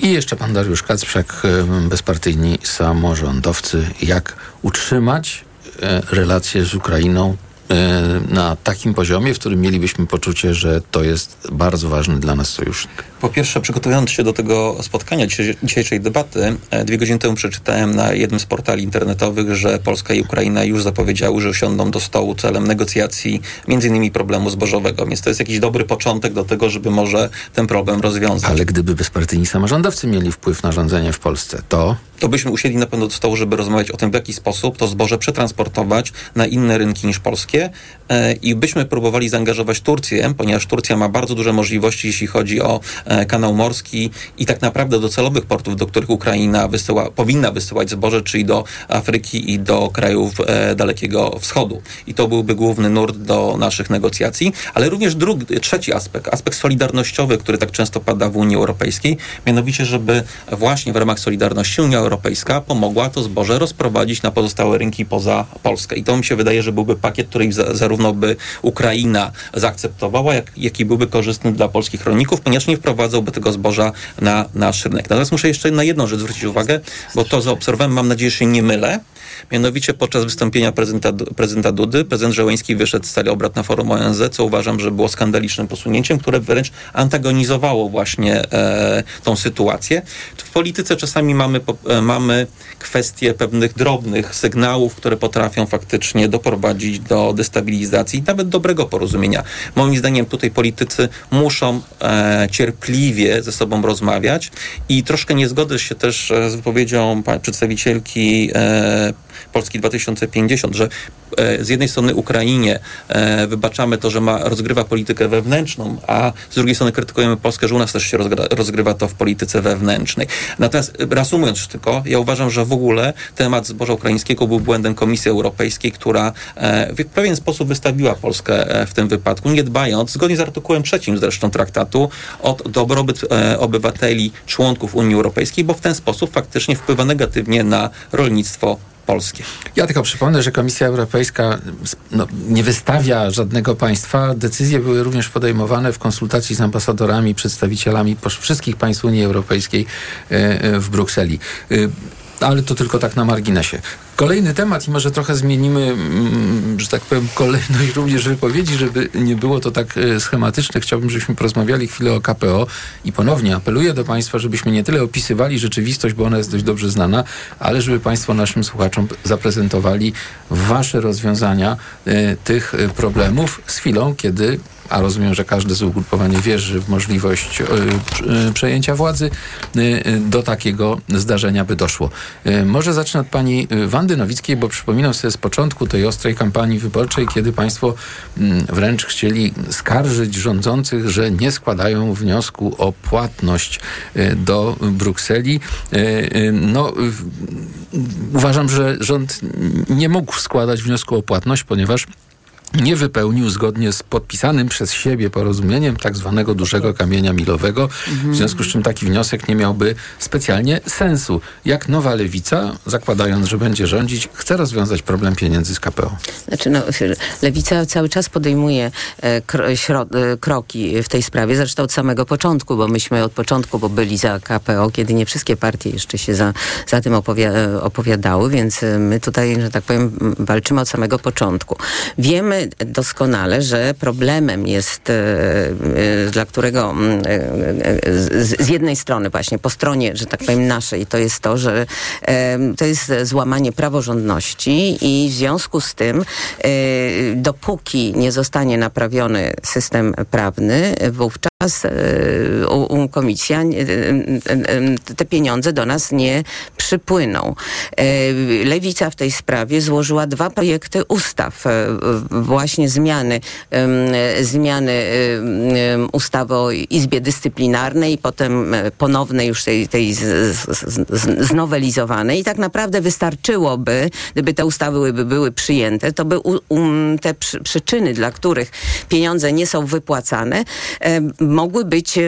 I jeszcze pan Dariusz Kacprzak, em, bezpartyjni samorządowcy. Jak utrzymać e, relacje z Ukrainą na takim poziomie, w którym mielibyśmy poczucie, że to jest bardzo ważny dla nas sojusznik? Po pierwsze, przygotowując się do tego spotkania, dzisiejszej- dzisiejszej debaty, e, dwie godziny temu przeczytałem na jednym z portali internetowych, że Polska i Ukraina już zapowiedziały, że usiądą do stołu celem negocjacji między innymi problemu zbożowego. Więc to jest jakiś dobry początek do tego, żeby może ten problem rozwiązać. Ale gdyby bezpartyjni samorządowcy mieli wpływ na rządzenie w Polsce, to to byśmy usiedli na pewno do stołu, żeby rozmawiać o tym, w jaki sposób to zboże przetransportować na inne rynki niż polskie e, i byśmy próbowali zaangażować Turcję, ponieważ Turcja ma bardzo duże możliwości, jeśli chodzi o e, kanał morski i tak naprawdę docelowych portów, do których Ukraina wysyła, powinna wysyłać zboże, czyli do Afryki i do krajów e, Dalekiego Wschodu. I to byłby główny nurt do naszych negocjacji, ale również drugi, trzeci aspekt, aspekt solidarnościowy, który tak często pada w Unii Europejskiej, mianowicie, żeby właśnie w ramach Solidarności Unia Europejska pomogła to zboże rozprowadzić na pozostałe rynki poza Polskę. I to mi się wydaje, że byłby pakiet, który za, zarówno by Ukraina zaakceptowała, jak, jaki byłby korzystny dla polskich rolników, ponieważ nie wprowadzałby tego zboża na nasz rynek. Natomiast muszę jeszcze na jedną rzecz zwrócić uwagę, bo to zaobserwowałem, mam nadzieję, że się nie mylę. Mianowicie podczas wystąpienia prezydenta, prezydenta Dudy, prezydent Żeleński wyszedł z sali obrad na forum ONZ, co uważam, że było skandalicznym posunięciem, które wręcz antagonizowało właśnie e, tą sytuację. W polityce czasami mamy, e, mamy kwestie pewnych drobnych sygnałów, które potrafią faktycznie doprowadzić do destabilizacji, nawet dobrego porozumienia. Moim zdaniem tutaj politycy muszą e, cierpliwie ze sobą rozmawiać i troszkę nie zgodzę się też e, z wypowiedzią przedstawicielki e, Polski 2050, że z jednej strony Ukrainie e, wybaczamy to, że ma, rozgrywa politykę wewnętrzną, a z drugiej strony krytykujemy Polskę, że u nas też się rozgrywa to w polityce wewnętrznej. Natomiast e, reasumując tylko, ja uważam, że w ogóle temat zboża ukraińskiego był błędem Komisji Europejskiej, która e, w pewien sposób wystawiła Polskę e, w tym wypadku, nie dbając, zgodnie z artykułem trzecim zresztą traktatu, o dobrobyt e, obywateli, członków Unii Europejskiej, bo w ten sposób faktycznie wpływa negatywnie na rolnictwo polskie. Ja tylko przypomnę, że Komisja Europejska no, nie wystawia żadnego państwa. Decyzje były również podejmowane w konsultacji z ambasadorami, przedstawicielami wszystkich państw Unii Europejskiej e, e, w Brukseli. Ale to tylko tak na marginesie. Kolejny temat i może trochę zmienimy, mm, że tak powiem, kolejność również wypowiedzi, żeby nie było to tak e, schematyczne. Chciałbym, żebyśmy porozmawiali chwilę o KPO i ponownie apeluję do Państwa, żebyśmy nie tyle opisywali rzeczywistość, bo ona jest dość dobrze znana, ale żeby Państwo naszym słuchaczom zaprezentowali Wasze rozwiązania e, tych e, problemów z chwilą, kiedy a rozumiem, że każde z ugrupowań wierzy w możliwość e, e, przejęcia władzy, e, do takiego zdarzenia by doszło. Może zacznę od pani Wandy Nowickiej, bo przypominam sobie z początku tej ostrej kampanii wyborczej, kiedy państwo mm, wręcz chcieli skarżyć rządzących, że nie składają wniosku o płatność do Brukseli. No, uważam, że rząd nie mógł składać wniosku o płatność, ponieważ nie wypełnił zgodnie z podpisanym przez siebie porozumieniem tak zwanego dużego kamienia milowego, w związku z czym taki wniosek nie miałby specjalnie sensu. Jak nowa lewica, zakładając, że będzie rządzić, chce rozwiązać problem pieniędzy z KPO. Znaczy, no, lewica cały czas podejmuje e, kro, e, kroki w tej sprawie, zresztą od samego początku, bo myśmy od początku, bo byli za KPO, kiedy nie wszystkie partie jeszcze się za, za tym e, opowiadały, więc e, my tutaj, że tak powiem, walczymy od samego początku. Wiemy, doskonale, że problemem jest, dla którego z, z jednej strony właśnie po stronie, że tak powiem naszej, to jest to, że to jest złamanie praworządności i w związku z tym dopóki nie zostanie naprawiony system prawny, wówczas komisja te pieniądze do nas nie przypłyną. Lewica w tej sprawie złożyła dwa projekty ustaw. Właśnie zmiany, zmiany ustawy o Izbie Dyscyplinarnej i potem ponownej już tej, tej znowelizowanej. I tak naprawdę wystarczyłoby, gdyby te ustawy by były przyjęte, to by um, te przy, przyczyny, dla których pieniądze nie są wypłacane, mogły być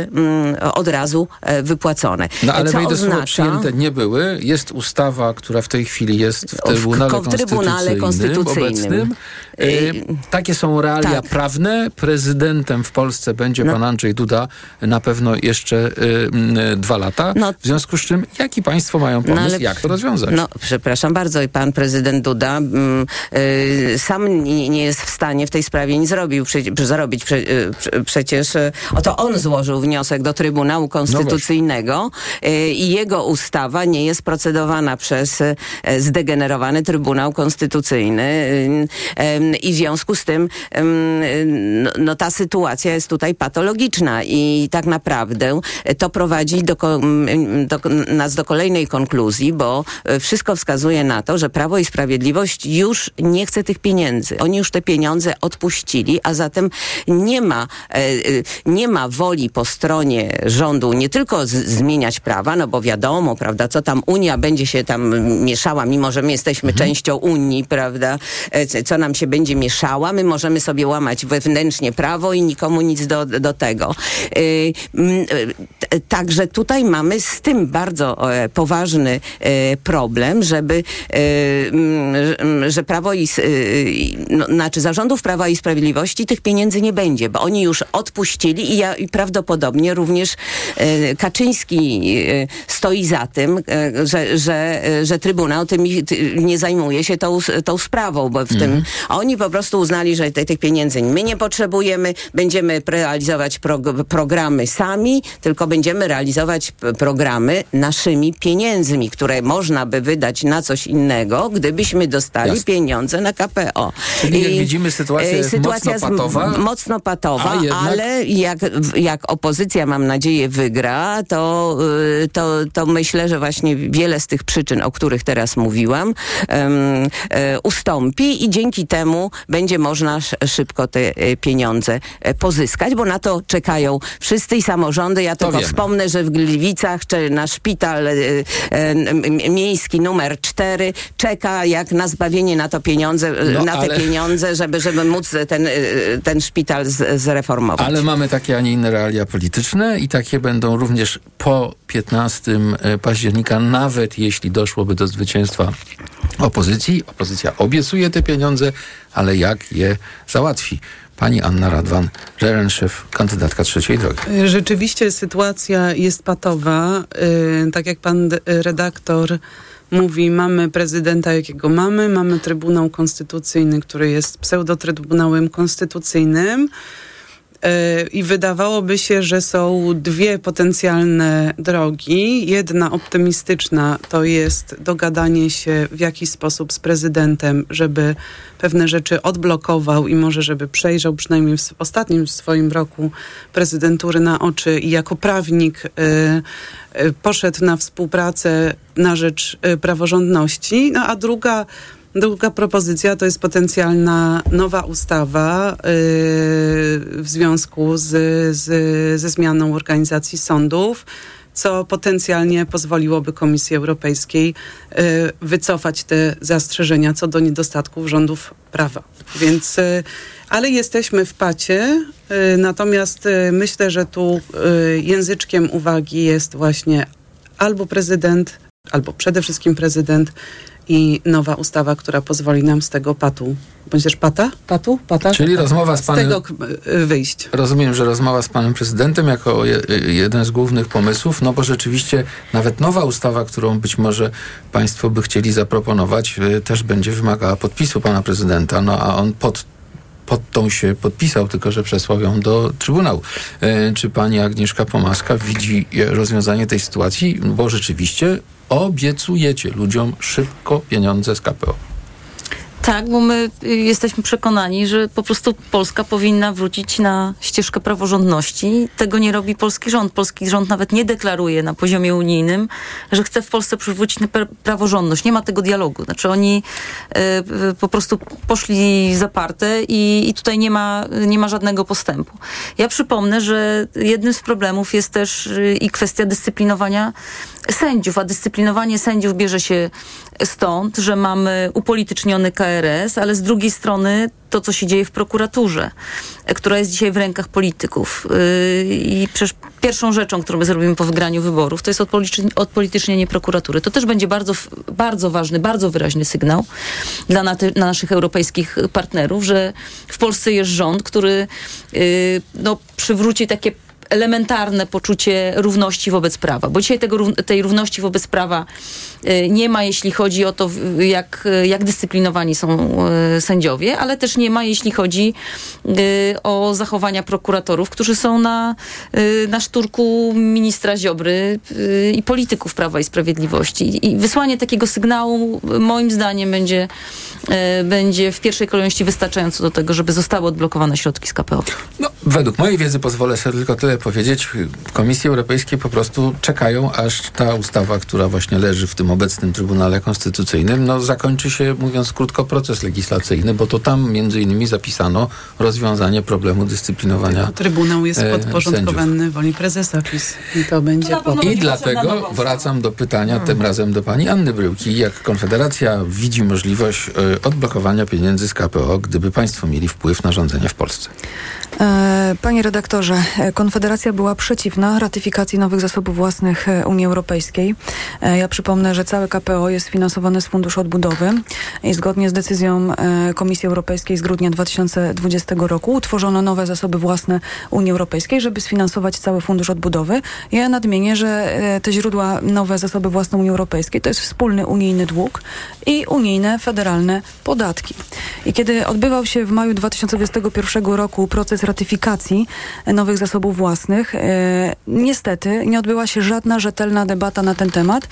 od razu wypłacone. No ale Co wejdę oznacza... przyjęte nie były. Jest ustawa, która w tej chwili jest w Trybunale, w Trybunale Konstytucyjnym. Obecnym. E, takie są realia tak. prawne. Prezydentem w Polsce będzie No. pan Andrzej Duda na pewno jeszcze e, m, dwa lata. No. W związku z czym, jaki państwo mają pomysł, ale- jak to rozwiązać? No, przepraszam bardzo, i pan prezydent Duda mm, y, sam nie, nie jest w stanie w tej sprawie nic zrobił, przy, zarobić. Prze, y, prze, przecież y, oto on złożył wniosek do Trybunału Konstytucyjnego y, i jego ustawa nie jest procedowana przez y, zdegenerowany Trybunał Konstytucyjny y, y, i w związku z tym no, no, ta sytuacja jest tutaj patologiczna i tak naprawdę to prowadzi do, do, nas do kolejnej konkluzji, bo e, wszystko wskazuje na to, że Prawo i Sprawiedliwość już nie chce tych pieniędzy. Oni już te pieniądze odpuścili, a zatem nie ma, e, e, nie ma woli po stronie rządu nie tylko zmieniać prawa, no bo wiadomo, prawda, co tam Unia będzie się tam mieszała, mimo że my jesteśmy częścią Unii, prawda, co nam się będzie mieszała, my możemy sobie łamać wewnętrznie prawo i nikomu nic do, do tego. Mm, t- Także tutaj mamy z tym bardzo e, poważny e, problem, żeby, e, mm, że- mm, Prawo i, e, i- no, znaczy zarządów Prawa i Sprawiedliwości tych pieniędzy nie będzie, bo oni już odpuścili i, ja, i prawdopodobnie również Kaczyński stoi za tym, że, że, że Trybunał tymi, ty, nie zajmuje się tą, tą sprawą, bo w tym a oni po prostu uznali, że te, tych pieniędzy my nie potrzebujemy, będziemy realizować prog- programy sami, tylko będziemy realizować programy naszymi pieniędzmi, które można by wydać na coś innego, gdybyśmy dostali Jasne. pieniądze na KPO. Czyli jak widzimy, sytuacja e, jest sytuacja mocno patowa. mocno patowa, jednak- ale jak, jak opozycja, mam nadzieję, wygra, to, y, to, to myślę, że właśnie wiele z tych przyczyn, o których teraz mówiłam, e, ustąpi i dzięki temu będzie można sz- szybko te e, pieniądze e, pozyskać, bo na to czekają wszyscy i samorządy. Ja To tylko wiemy. wspomnę, że w Gliwicach czy na szpital e, miejski numer 4 czeka jak na zbawienie na to pieniądze, No, na te ale- pieniądze, żeby, żeby móc ten, ten szpital z, zreformować. Ale mamy takie, a nie inne realia polityczne i takie będą również po 15 października, nawet jeśli doszłoby do zwycięstwa opozycji. Opozycja obiecuje te pieniądze, ale jak je załatwi? Pani Anna Radwan, Żerenszew, kandydatka trzeciej drogi. Rzeczywiście sytuacja jest patowa. Yy, tak jak pan redaktor mówi, mamy prezydenta, jakiego mamy, mamy Trybunał Konstytucyjny, który jest pseudotrybunałem konstytucyjnym. Yy, I wydawałoby się, że są dwie potencjalne drogi. Jedna optymistyczna to jest dogadanie się w jakiś sposób z prezydentem, żeby pewne rzeczy odblokował i może żeby przejrzał przynajmniej w ostatnim swoim roku prezydentury na oczy i jako prawnik y, y, poszedł na współpracę na rzecz y, praworządności. No a druga Druga propozycja to jest potencjalna nowa ustawa yy, w związku z, z, ze zmianą organizacji sądów, co potencjalnie pozwoliłoby Komisji Europejskiej yy, wycofać te zastrzeżenia co do niedostatków rządów prawa. Więc, yy, ale jesteśmy w pacie, natomiast myślę, że tu języczkiem uwagi jest właśnie albo prezydent, albo przede wszystkim prezydent i nowa ustawa, która pozwoli nam z tego patu, bądź też pata? Patu? Pata? Czyli rozmowa z panem- tego k- y, wyjść. Rozumiem, że rozmowa z panem prezydentem jako je, jeden z głównych pomysłów, no bo rzeczywiście nawet nowa ustawa, którą być może państwo by chcieli zaproponować, y, też będzie wymagała podpisu pana prezydenta, no a on pod pod tą się podpisał, tylko że przesłał ją do Trybunału. E, czy pani Agnieszka Pomaska widzi rozwiązanie tej sytuacji? No bo rzeczywiście obiecujecie ludziom szybko pieniądze z KPO. Tak, bo my y, jesteśmy przekonani, że po prostu Polska powinna wrócić na ścieżkę praworządności. Tego nie robi polski rząd. Polski rząd nawet nie deklaruje na poziomie unijnym, że chce w Polsce przywrócić praworządność. Nie ma tego dialogu. Znaczy oni y, y, po prostu poszli zaparte i, i tutaj nie ma, nie ma żadnego postępu. Ja przypomnę, że jednym z problemów jest też y, i kwestia dyscyplinowania sędziów, a dyscyplinowanie sędziów bierze się stąd, że mamy upolityczniony KRS, ale z drugiej strony to, co się dzieje w prokuraturze, e, która jest dzisiaj w rękach polityków. Yy, I przecież pierwszą rzeczą, którą my zrobimy po wygraniu wyborów, to jest odpolityczni- odpolitycznienie prokuratury. To też będzie bardzo, bardzo ważny, bardzo wyraźny sygnał dla, na dla naszych europejskich partnerów, że w Polsce jest rząd, który yy, no, przywróci takie elementarne poczucie równości wobec prawa. Bo dzisiaj tego, tej równości wobec prawa nie ma, jeśli chodzi o to, jak, jak dyscyplinowani są y, sędziowie, ale też nie ma, jeśli chodzi y, o zachowania prokuratorów, którzy są na, y, na szturku ministra Ziobry y, i polityków Prawa i Sprawiedliwości. I- wysłanie takiego sygnału, y, moim zdaniem, będzie, y, będzie w pierwszej kolejności wystarczająco do tego, żeby zostały odblokowane środki z KPO. No, według mojej wiedzy pozwolę sobie tylko tyle powiedzieć. Komisje Europejskie po prostu czekają, aż ta ustawa, która właśnie leży w tym obecnym Trybunale Konstytucyjnym, no zakończy się, mówiąc krótko, proces legislacyjny, bo to tam między innymi zapisano rozwiązanie problemu dyscyplinowania Trybunał jest e, podporządkowany woli prezesa PiS i to będzie po... I dlatego wracam do pytania, tym razem do pani Anny Bryłki. Jak Konfederacja widzi możliwość e, odblokowania pieniędzy z KPO, gdyby państwo mieli wpływ na rządzenie w Polsce? E, Panie redaktorze, Konfederacja była przeciwna ratyfikacji nowych zasobów własnych Unii Europejskiej. Ja przypomnę, że całe KPO jest finansowane z Funduszu Odbudowy i zgodnie z decyzją e, Komisji Europejskiej z grudnia 2020 roku utworzono nowe zasoby własne Unii Europejskiej, żeby sfinansować cały Fundusz Odbudowy. Ja nadmienię, że e, te źródła, nowe zasoby własne Unii Europejskiej to jest wspólny unijny dług i unijne federalne podatki. I kiedy odbywał się w maju 2021 roku proces ratyfikacji e, nowych zasobów własnych, niestety nie odbyła się żadna rzetelna debata na ten temat.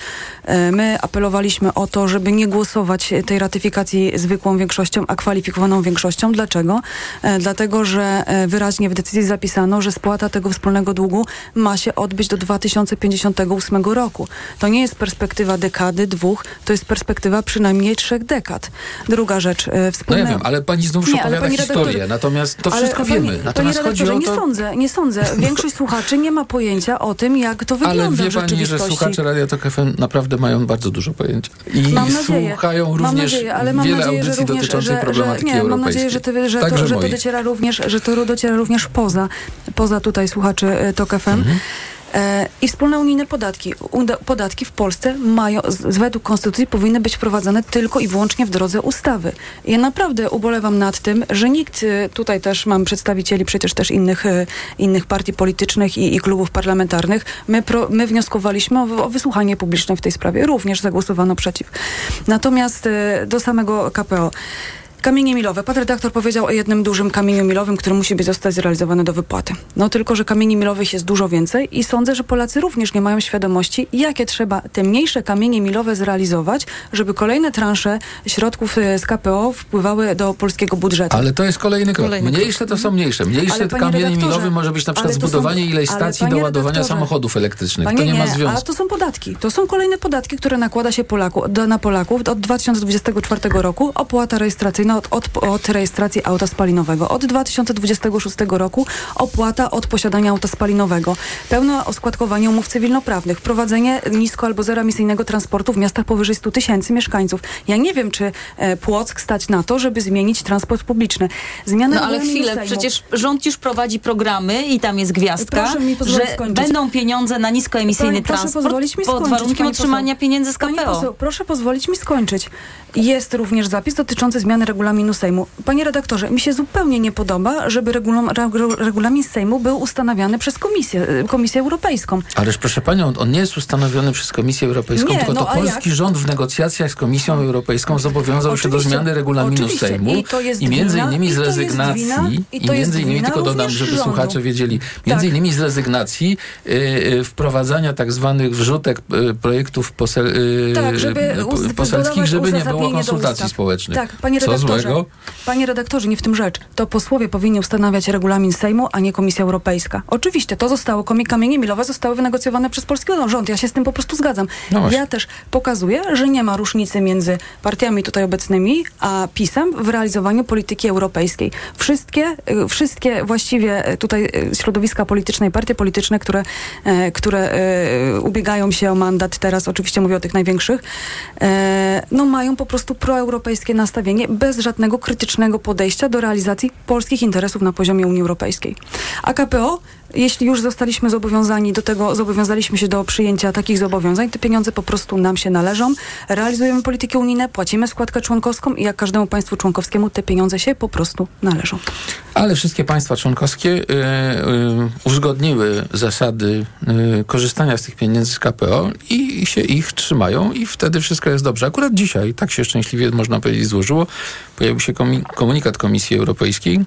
My apelowaliśmy o to, żeby nie głosować tej ratyfikacji zwykłą większością, a kwalifikowaną większością. Dlaczego? E, dlatego, że e, wyraźnie w decyzji zapisano, że spłata tego wspólnego długu ma się odbyć do 2058 roku. To nie jest perspektywa dekady, dwóch, to jest perspektywa przynajmniej trzech dekad. Druga rzecz, e, No wspólne... ja wiem, ale pani znów Nie, opowiada panie historię, natomiast to wszystko wiemy. Natomiast chodzi redaktorze, o nie to... sądzę, nie sądzę. Większość słuchaczy nie ma pojęcia o tym, jak to wygląda Ale wie pani, że słuchacze Radia Tok FM naprawdę mają bardzo dużo pojęcia. I Mam nadzieję. słuchają mam również nadzieję, ale mam wiele nadzieję, że audycji również, że, problematyki że, nie, mam europejskiej. nadzieję, że, ty, że, to, że to dociera również, że to dociera również poza, poza tutaj słuchaczy e, TOK FM. Mhm. E, I wspólne unijne podatki. Podatki w Polsce mają, według konstytucji powinny być wprowadzane tylko i wyłącznie w drodze ustawy. Ja naprawdę ubolewam nad tym, że nikt, e, tutaj też mam przedstawicieli przecież też innych, e, innych partii politycznych i, i klubów parlamentarnych, my, pro, my wnioskowaliśmy o, o wysłuchanie publiczne w tej sprawie. Również zagłosowano przeciw. Natomiast do samego KPO. Kamienie milowe. Pan redaktor powiedział o jednym dużym kamieniu milowym, który musi być zostać zrealizowany do wypłaty. No tylko, że kamieni milowych jest dużo więcej i sądzę, że Polacy również nie mają świadomości, jakie trzeba te mniejsze kamienie milowe zrealizować, żeby kolejne transze środków e, z KPO wpływały do polskiego budżetu. Ale to jest kolejny krok. Kolejny mniejsze to są mniejsze. Mniejsze kamienie milowy może być na przykład to są- zbudowanie ileś stacji do ładowania samochodów elektrycznych. Panie to nie, ma a związku. to są podatki. To są kolejne podatki, które nakłada się Polaku, na Polaków. Od 2024 roku opłata rejestracyjna od, od, od rejestracji auta spalinowego. Od 2026 roku opłata od posiadania auta spalinowego. Pełne oskładkowanie umów cywilnoprawnych. Prowadzenie nisko albo zeroemisyjnego transportu w miastach powyżej 100 tysięcy mieszkańców. Ja nie wiem, czy e, Płock stać na to, żeby zmienić transport publiczny. Zmiana No ale chwilę, Sejmu. przecież rząd już prowadzi programy i tam jest gwiazdka, że skończyć. będą pieniądze na niskoemisyjny Pani, transport pozwolić mi pod skończyć, warunkiem pani otrzymania pieniędzy z Pani KPO. poseł, proszę pozwolić mi skończyć. Jest również zapis dotyczący zmiany regulaminu regulaminu Sejmu. Panie redaktorze, mi się zupełnie nie podoba, żeby regulam, regu- regulamin Sejmu był ustanawiany przez Komisję, y, Komisję Europejską. Ależ proszę panią, on nie jest ustanowiony przez Komisję Europejską, Nie, tylko no to polski jak? rząd w negocjacjach z Komisją Europejską zobowiązał się do Oczywiście, zmiany regulaminu oczywiście. Sejmu I to jest między wina- innymi i z rezygnacji wina- i i to jest między innymi, tylko dodam, żeby rządu. słuchacze wiedzieli, między Tak. innymi z rezygnacji y, y, wprowadzania tak zwanych wrzutek y, projektów posel, y, Tak, żeby poselskich, żeby nie było konsultacji społecznych. Tak, panie redaktorze. Złego? Panie redaktorze, nie w tym rzecz. To posłowie powinni ustanawiać regulamin Sejmu, a nie Komisja Europejska. Oczywiście, to zostało, kamienie milowe zostały wynegocjowane przez polski rząd. Ja się z tym po prostu zgadzam. No ja też pokazuję, że nie ma różnicy między partiami tutaj obecnymi, a PiSem w realizowaniu polityki europejskiej. Wszystkie, y, wszystkie właściwie y, tutaj y, środowiska polityczne i partie polityczne, które, które ubiegają się o mandat, teraz oczywiście mówię o tych największych, no mają po prostu proeuropejskie nastawienie bez żadnego krytycznego podejścia do realizacji polskich interesów na poziomie Unii Europejskiej. A KPO, jeśli już zostaliśmy zobowiązani do tego, zobowiązaliśmy się do przyjęcia takich zobowiązań, te pieniądze po prostu nam się należą. Realizujemy polityki unijne, płacimy składkę członkowską i jak każdemu państwu członkowskiemu te pieniądze się po prostu należą. Ale wszystkie państwa członkowskie y, y, uzgodniły zasady y, korzystania z tych pieniędzy z KPO i się ich trzymają i wtedy wszystko jest dobrze. Akurat dzisiaj, tak się szczęśliwie można powiedzieć złożyło, pojawił się komunikat Komisji Europejskiej,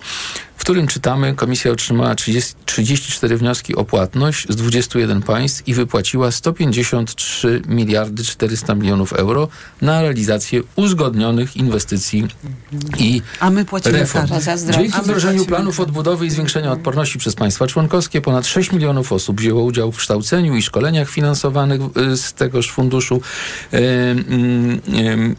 w którym czytamy, Komisja otrzymała 30, 34 wnioski o płatność z 21 państw i wypłaciła 153 miliardy 400 milionów euro na realizację uzgodnionych inwestycji i A my płacimy reform. Dzięki wdrożeniu planów odbudowy i zwiększenia odporności przez państwa członkowskie ponad 6 milionów osób wzięło udział w kształceniu i szkoleniach finansowanych z tegoż funduszu. Y, mm,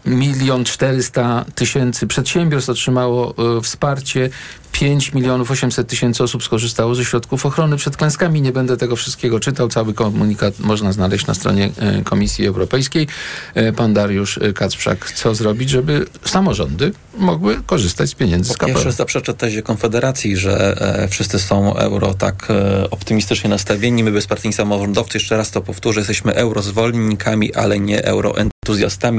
y, Milion czterysta tysięcy przedsiębiorstw otrzymało y, wsparcie. 5 milionów 800 tysięcy osób skorzystało ze środków ochrony przed klęskami. Nie będę tego wszystkiego czytał. Cały komunikat można znaleźć na stronie e, Komisji Europejskiej. E, Pan Dariusz e, Kacprzak, co zrobić, żeby samorządy mogły korzystać z pieniędzy z Po pierwsze KPO? zaprzeczę tezie Konfederacji, że wszyscy są euro tak optymistycznie nastawieni. My bezpartyjni samorządowcy, jeszcze raz to powtórzę, jesteśmy eurozwolennikami, ale nie euroentuzjastami,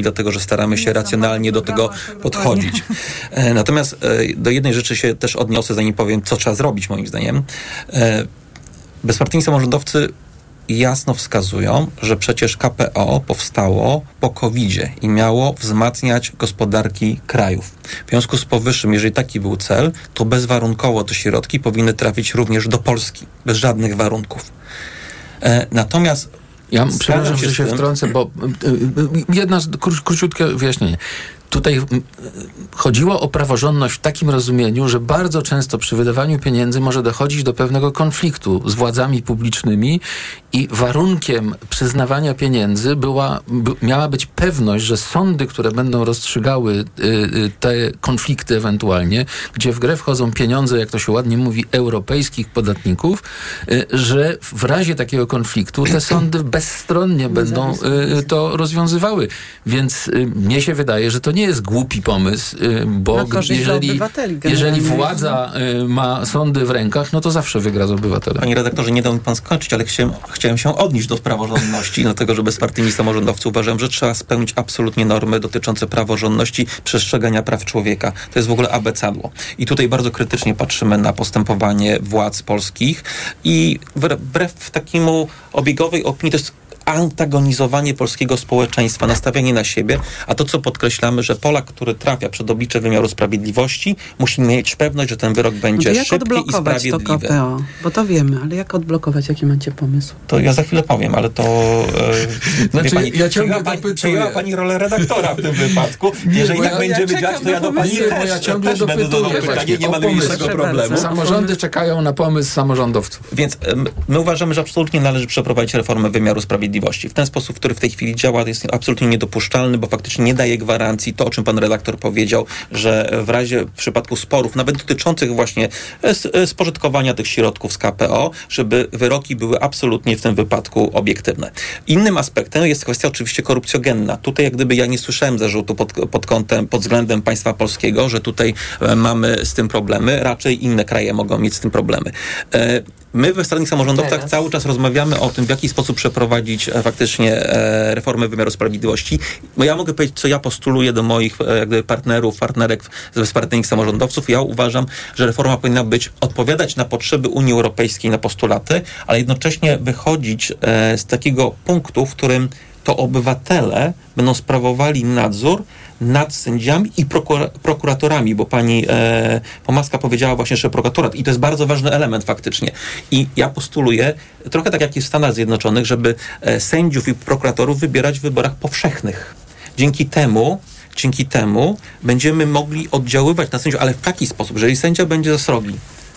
dlatego że staramy się racjonalnie do tego podchodzić. E, natomiast e, do jednej rzeczy się też odniosę, zanim powiem, co trzeba zrobić moim zdaniem. E, bezpartyjni samorządowcy jasno wskazują, że przecież KPO powstało po covid i miało wzmacniać gospodarki krajów. W związku z powyższym, jeżeli taki był cel, to bezwarunkowo te środki powinny trafić również do Polski, bez żadnych warunków. Natomiast Ja zgadzam przepraszam, że z się wtrącę, bo y, y, jedna z- kró, króciutkie wyjaśnienie. Tutaj mm, chodziło o praworządność w takim rozumieniu, że bardzo często przy wydawaniu pieniędzy może dochodzić do pewnego konfliktu z władzami publicznymi i warunkiem przyznawania pieniędzy była, by, miała być pewność, że sądy, które będą rozstrzygały y, y, te konflikty ewentualnie, gdzie w grę wchodzą pieniądze, jak to się ładnie mówi, europejskich podatników, y, że w razie takiego konfliktu te sądy bezstronnie będą to rozwiązywały. Więc mnie się wydaje, że to nie jest głupi pomysł, y, bo jeżeli, jeżeli władza y, ma sądy w rękach, no to zawsze wygra z obywatelem. Panie redaktorze, nie dał mi pan skończyć, ale chciałem, chciałem się odnieść do praworządności, dlatego że bezpartyjni samorządowcy uważają, że trzeba spełnić absolutnie normy dotyczące praworządności, przestrzegania praw człowieka. To jest w ogóle abecadło. I tutaj bardzo krytycznie patrzymy na postępowanie władz polskich i wbrew- wbrew takiemu obiegowej opinii to jest antagonizowanie polskiego społeczeństwa, nastawianie na siebie, a to, co podkreślamy, że Polak, który trafia przed oblicze wymiaru sprawiedliwości, musi mieć pewność, że ten wyrok No będzie to jak szybki i odblokować to sprawiedliwy. KPO? Bo to wiemy, ale jak odblokować? Jaki macie pomysł? To ja za chwilę powiem, ale to. E, Znaczy, pani, ja ciągle pani, dopytuję. pani rolę redaktora w tym wypadku. Jeżeli bo tak ja- będziemy ja to ja do pani pomysły. też, ja ciągle też będę dopytuję pytanie, nie ma najmniejszego problemu. Samorządy czekają na pomysł samorządowców. Więc my uważamy, że absolutnie należy przeprowadzić reformę wymiaru sprawiedliwości. W ten sposób, który w tej chwili działa, jest absolutnie niedopuszczalny, bo faktycznie nie daje gwarancji to, o czym pan redaktor powiedział, że w razie w przypadku sporów, nawet dotyczących właśnie e, e, spożytkowania tych środków z KPO, żeby wyroki były absolutnie w tym wypadku obiektywne. Innym aspektem jest kwestia oczywiście korupcjogenna. Tutaj jak gdyby ja nie słyszałem zarzutu pod, pod kątem, pod względem państwa polskiego, że tutaj e, mamy z tym problemy. Raczej inne kraje mogą mieć z tym problemy. My we stronnych samorządowcach cały czas rozmawiamy o tym, w jaki sposób przeprowadzić e, faktycznie e, reformę wymiaru sprawiedliwości. Bo ja mogę powiedzieć, co ja postuluję do moich e, jak gdyby partnerów, partnerek ze bezpartyjnych samorządowców. Ja uważam, że reforma powinna być, odpowiadać na potrzeby Unii Europejskiej, na postulaty, ale jednocześnie wychodzić z takiego punktu, w którym to obywatele będą sprawowali nadzór nad sędziami i prokura- prokuratorami, bo pani e, Pomaska powiedziała właśnie, że prokuratorat i to jest bardzo ważny element faktycznie. I ja postuluję, trochę tak jak jest w Stanach Zjednoczonych, żeby e, sędziów i prokuratorów wybierać w wyborach powszechnych. Dzięki temu dzięki temu będziemy mogli oddziaływać na sędziów, ale w taki sposób, że jeżeli sędzia będzie za srogi,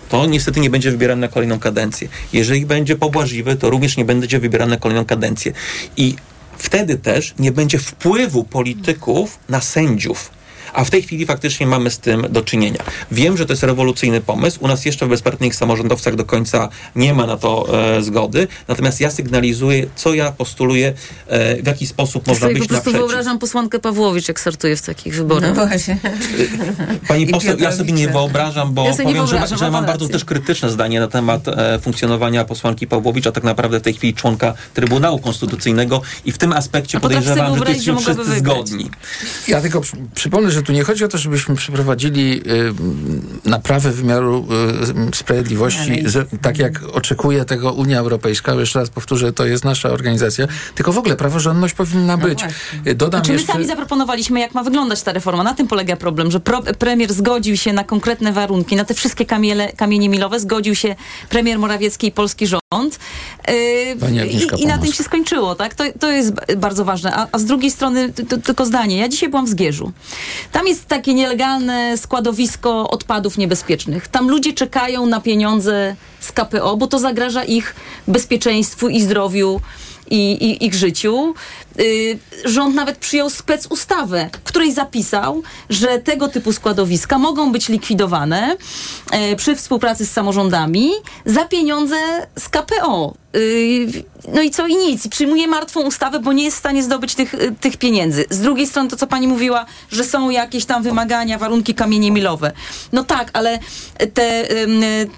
to niestety nie będzie wybierany na kolejną kadencję. Jeżeli będzie pobłażliwy, to również nie będzie wybierany na kolejną kadencję. I wtedy też nie będzie wpływu polityków na sędziów. A w tej chwili faktycznie mamy z tym do czynienia. Wiem, że to jest rewolucyjny pomysł. U nas jeszcze w bezpartyjnych samorządowcach do końca nie ma na to e, zgody. Natomiast ja sygnalizuję, co ja postuluję, e, w jaki sposób Ja można sobie po być prostu naprzeciw. wyobrażam posłankę Pawłowicz, jak startuje w takich wyborach. No właśnie. Pani I poseł, ja sobie nie wyobrażam, bo Ja powiem, że, wyobrażam, że ma mam bardzo też krytyczne zdanie na temat e, funkcjonowania posłanki Pawłowicza, tak naprawdę w tej chwili członka Trybunału Konstytucyjnego i w tym aspekcie podejrzewam, że tu że jesteśmy wszyscy zgodni. Ja tylko przy, przypomnę, że tu nie chodzi o to, żebyśmy przeprowadzili y, naprawę wymiaru y, sprawiedliwości, że, tak jak oczekuje tego Unia Europejska. Jeszcze raz powtórzę, to jest nasza organizacja. Tylko w ogóle praworządność powinna być. Y, Dodam Znaczy my jeszcze... sami zaproponowaliśmy, jak ma wyglądać ta reforma. Na tym polega problem, że pro, premier zgodził się na konkretne warunki, na te wszystkie kamiele, kamienie milowe, zgodził się premier Morawiecki i polski rząd. Pani Agnieszka i, I na tym się skończyło, tak? To, to jest bardzo ważne. A, a z drugiej strony, t- t- tylko zdanie. Ja dzisiaj byłam w Zgierzu. Tam jest takie nielegalne składowisko odpadów niebezpiecznych. Tam ludzie czekają na pieniądze z KPO, bo to zagraża ich bezpieczeństwu i zdrowiu i, i ich życiu. Y, rząd nawet przyjął spec ustawę, w której zapisał, że tego typu składowiska mogą być likwidowane e, przy współpracy z samorządami za pieniądze z KPO. Y, no i co i nic. Przyjmuje martwą ustawę, bo nie jest w stanie zdobyć tych, y, tych pieniędzy. Z drugiej strony to, co pani mówiła, że są jakieś tam wymagania, warunki kamienie milowe. No tak, ale te,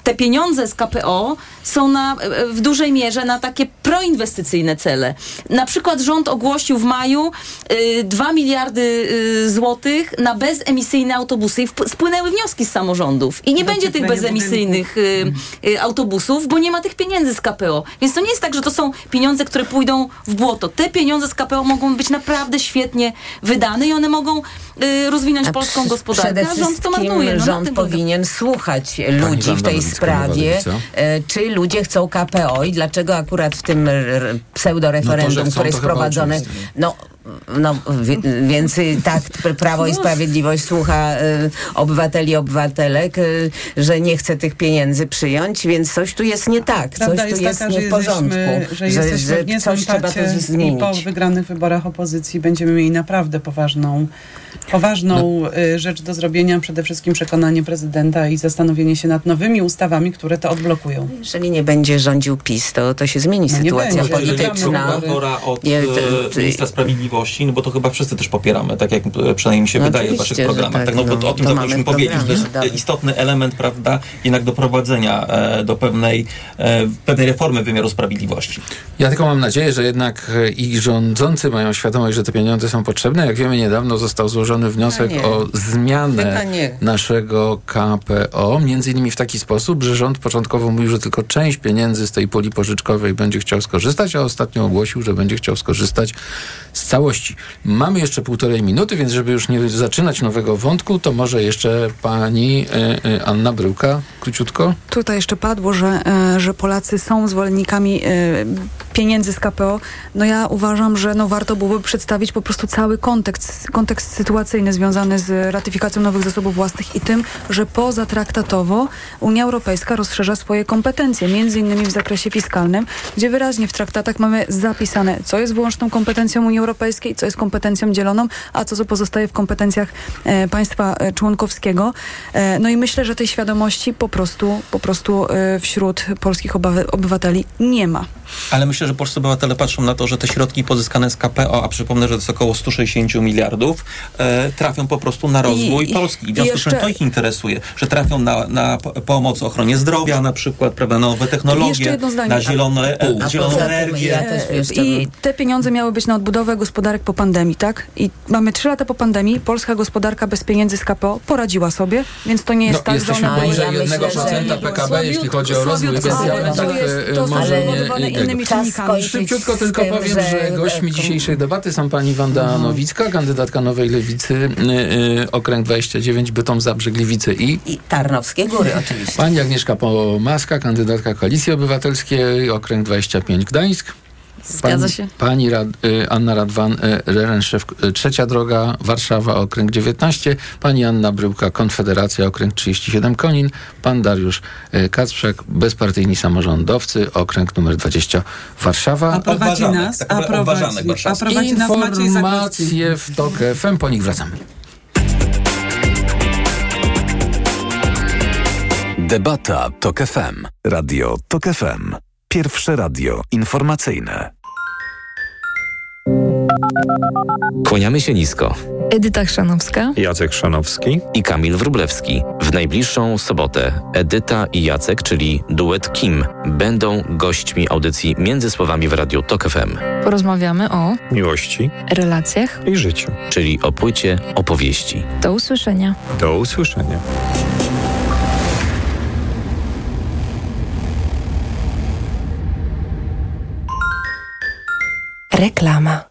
te pieniądze z KPO są na, w dużej mierze na takie proinwestycyjne cele. Na przykład rząd ogłosił w maju y, 2 miliardy y, złotych na bezemisyjne autobusy i spłynęły wnioski z samorządów. I nie będzie tych bezemisyjnych y, y, autobusów, bo nie ma tych pieniędzy z KPO. Więc to nie jest tak, że to są pieniądze, które pójdą w błoto. Te pieniądze z KPO mogą być naprawdę świetnie wydane i one mogą y, rozwinąć A polską przy- gospodarkę, Przede a rząd to wszystkim marnuje. No, rząd polega. powinien słuchać ludzi w tej sprawie, e, czy ludzie chcą KPO i dlaczego akurat w tym No pseudoreferendum, to, chcą, które jest prowadzone. No, no więc tak pr- Prawo i Sprawiedliwość słucha y, obywateli, obywatelek, y, że nie chce tych pieniędzy przyjąć, więc coś tu jest nie tak, Prawda coś tu jest jest taka, nie że w porządku, jesteśmy, że jesteśmy w coś trzeba tu i zmienić. po wygranych wyborach opozycji będziemy mieli naprawdę poważną, poważną No. y, rzecz do zrobienia. Przede wszystkim przekonanie prezydenta i zastanowienie się nad nowymi ustawami, które to odblokują. Jeżeli nie będzie rządził PiS, to, to się zmieni No nie sytuacja będzie. Jeżeli polityczna. prokuratora od Nie, e, to- to- ministra sprawiedliwości, no bo to chyba wszyscy też popieramy, tak jak e, przynajmniej mi się No wydaje w waszych programach. tak, Tak, no, bo no, to o tym mamy powiedzieć. To jest dobra. istotny element, prawda, jednak doprowadzenia e, do pewnej, e, pewnej reformy wymiaru sprawiedliwości. Ja tylko mam nadzieję, że jednak i rządzący mają świadomość, że te pieniądze są potrzebne. Jak wiemy, niedawno został złożony wniosek nie. o zmianę naszego KPO, między innymi w taki sposób, że rząd początkowo mówił, że tylko część pieniędzy z tej puli pożyczkowej będzie chciał skorzystać, a ostatnio ogłosił, że będzie chciał skorzystać z całości. Mamy jeszcze półtorej minuty, więc żeby już nie zaczynać nowego wątku, to może jeszcze pani e, e, Anna Bryłka, króciutko. Tutaj jeszcze padło, że, e, że Polacy są zwolennikami pieniędzy z KPO. No ja uważam, że no warto byłoby przedstawić po prostu cały kontekst, kontekst sytuacyjny związany z ratyfikacją nowych zasobów własnych i tym, że pozatraktatowo Unia Europejska rozszerza swoje kompetencje, między innymi w zakresie fiskalnym, gdzie wyraźnie w traktatach mamy zapisane, co jest wyłączną kompetencją Unii Europejskiej, co jest kompetencją dzieloną, a co, pozostaje w kompetencjach e, państwa e, członkowskiego. E, no i myślę, że tej świadomości po prostu, po prostu e, wśród polskich obywateli nie ma. Ale myślę, że polscy obywatele patrzą na to, że te środki pozyskane z KPO, a przypomnę, że to jest około 160 miliardów, e, trafią po prostu na rozwój I- Polski. I w związku z czym to ich interesuje, że trafią na, na pomoc ochronie zdrowia na przykład, prawda, nowe technologie, na zielone, A e, zieloną energię. ja I te pieniądze miały być na odbudowę gospodarek po pandemii, tak? I mamy trzy lata po pandemii, polska gospodarka bez pieniędzy z KPO poradziła sobie, więc to nie jest No, tak, że jesteśmy ona... poniżej ja myślę, 1% że- PKB, jeśli chodzi o rozwój ale tak to jest- e, może nie innymi czynnikami. Szybciutko tylko tym, powiem, że- że gośćmi dzisiejszej debaty są pani Wanda Nowicka, kandydatka Nowej Lewicy, y, y, okręg 29, Bytom, Zabrze, Gliwice i I Tarnowskie Góry oczywiście. pani Agnieszka Pomaska, kandydatka Koalicji Obywatelskiej, okręg 25, Gdańsk. Zgadza Pani- się. Pani Rad, y, Anna Radwan, y, Rerenszew, y, Trzecia Droga, Warszawa, okręg 19. Pani Anna Bryłka, Konfederacja, okręg 37, Konin. Pan Dariusz Kacprzak, bezpartyjni samorządowcy, okręg numer 20, Warszawa. A prowadzi Obważanek, nas, tak a naprawdę obważanek prowadzi, a warszawski. prowadzi nas. Informacje w TOK FM, po nich wracamy. Debata TOK FM. Radio TOK FM. Pierwsze radio informacyjne. Kłaniamy się nisko. Edyta Chrzanowska. Jacek Szanowski. I Kamil Wrublewski. W najbliższą sobotę Edyta i Jacek, czyli duet Kim, będą gośćmi audycji Między Słowami w Radiu TOK FM, Porozmawiamy o Miłości relacjach. i życiu. czyli o płycie opowieści. Do usłyszenia. Do usłyszenia. Reklama.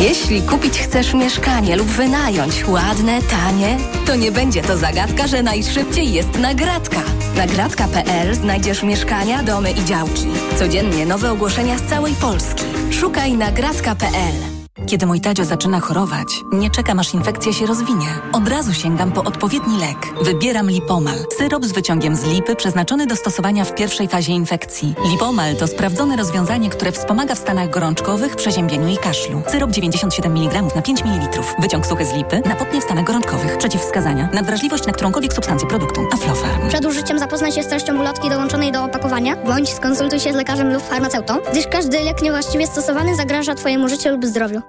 Jeśli kupić chcesz mieszkanie lub wynająć ładne, tanie, to nie będzie to zagadka, że najszybciej jest nagradka. Nagradka.pl znajdziesz mieszkania, domy i działki. Codziennie nowe ogłoszenia z całej Polski. Szukaj nagradka.pl. Kiedy mój Tadzio zaczyna chorować, nie czekam aż infekcja się rozwinie. Od razu sięgam po odpowiedni lek. Wybieram Lipomal. Syrop z wyciągiem z lipy przeznaczony do stosowania w pierwszej fazie infekcji. Lipomal to sprawdzone rozwiązanie, które wspomaga w stanach gorączkowych, przeziębieniu i kaszlu. Syrop 97 mg na 5 ml. Wyciąg suchy z lipy na w stanach gorączkowych. Przeciwwskazania. Nadwrażliwość na którąkolwiek substancję produktu. Aflofarm. Przed użyciem zapoznaj się z treścią ulotki dołączonej do opakowania, bądź skonsultuj się z lekarzem lub farmaceutą, gdyż każdy lek niewłaściwie stosowany zagraża Twojemu życiu lub zdrowiu.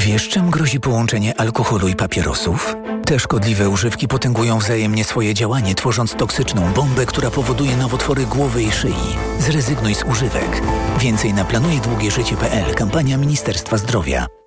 Wiesz, czym grozi połączenie alkoholu i papierosów? Te szkodliwe używki potęgują wzajemnie swoje działanie, tworząc toksyczną bombę, która powoduje nowotwory głowy i szyi. Zrezygnuj z używek. Więcej na planujedługieżycie.pl. Kampania Ministerstwa Zdrowia.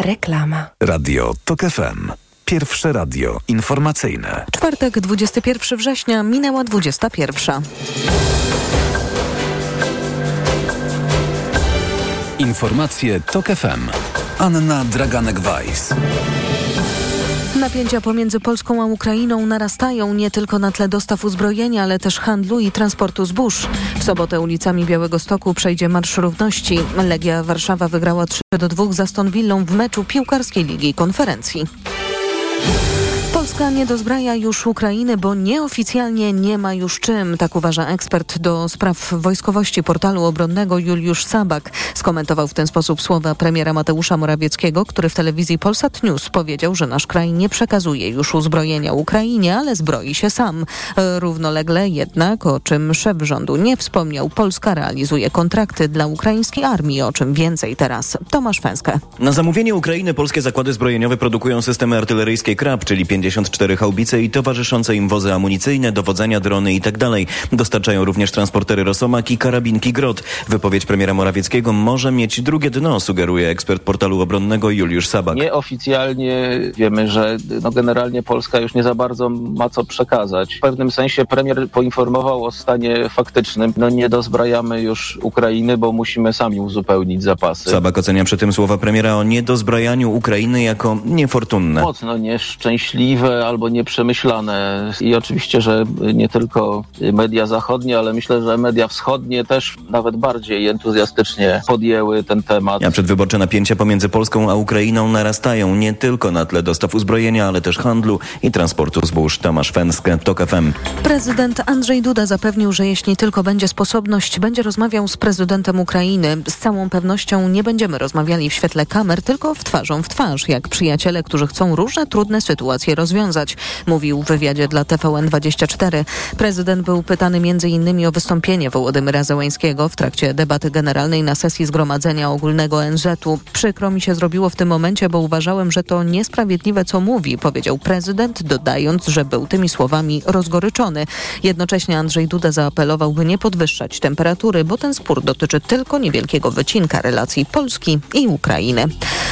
Reklama. Radio TOK FM. Pierwsze radio informacyjne. Czwartek, 21 września, minęła 21. Informacje TOK FM. Anna Draganek-Weiss. Napięcia pomiędzy Polską a Ukrainą narastają nie tylko na tle dostaw uzbrojenia, ale też handlu i transportu zbóż. W sobotę ulicami Białego Stoku przejdzie Marsz Równości. Legia Warszawa wygrała 3 do 2 za Aston Villą w meczu piłkarskiej Ligi Konferencji. Polska nie dozbraja już Ukrainy, bo nieoficjalnie nie ma już czym, tak uważa ekspert do spraw wojskowości portalu obronnego Juliusz Sabak. Skomentował w ten sposób słowa premiera Mateusza Morawieckiego, który w telewizji Polsat News powiedział, że nasz kraj nie przekazuje już uzbrojenia Ukrainie, ale zbroi się sam. Równolegle jednak, o czym szef rządu nie wspomniał, Polska realizuje kontrakty dla ukraińskiej armii, o czym więcej teraz. Tomasz Fęskę. Na zamówienie Ukrainy polskie zakłady zbrojeniowe produkują systemy artyleryjskie KRAP, czyli 54 haubice i towarzyszące im wozy amunicyjne, dowodzenia, drony itd. Dostarczają również transportery Rosomak i karabinki Grot. Wypowiedź premiera Morawieckiego może mieć drugie dno, sugeruje ekspert portalu obronnego Juliusz Sabak. Nieoficjalnie wiemy, że no generalnie Polska już nie za bardzo ma co przekazać. W pewnym sensie premier poinformował o stanie faktycznym. No nie dozbrajamy już Ukrainy, bo musimy sami uzupełnić zapasy. Sabak ocenia przy tym słowa premiera o niedozbrajaniu Ukrainy jako niefortunne. Mocno nieszczęśliwe albo nieprzemyślane. I oczywiście, że nie tylko media zachodnie, ale myślę, że media wschodnie też nawet bardziej entuzjastycznie podjęły ten temat. A przedwyborcze napięcia pomiędzy Polską a Ukrainą narastają nie tylko na tle dostaw uzbrojenia, ale też handlu i transportu zbóż. Tomasz Fenskę, TOK FM. Prezydent Andrzej Duda zapewnił, że jeśli tylko będzie sposobność, będzie rozmawiał z prezydentem Ukrainy. Z całą pewnością nie będziemy rozmawiali w świetle kamer, tylko w twarzą w twarz, jak przyjaciele, którzy chcą różne trudne sytuacje rozwiązać, mówił w wywiadzie dla TVN24. Prezydent był pytany m.in. o wystąpienie Wołodymyra Zełańskiego w trakcie debaty generalnej na sesji Zgromadzenia Ogólnego ONZ-u. Przykro mi się zrobiło w tym momencie, bo uważałem, że to niesprawiedliwe, co mówi, powiedział prezydent, dodając, że był tymi słowami rozgoryczony. Jednocześnie Andrzej Duda zaapelował, by nie podwyższać temperatury, bo ten spór dotyczy tylko niewielkiego wycinka relacji Polski i Ukrainy.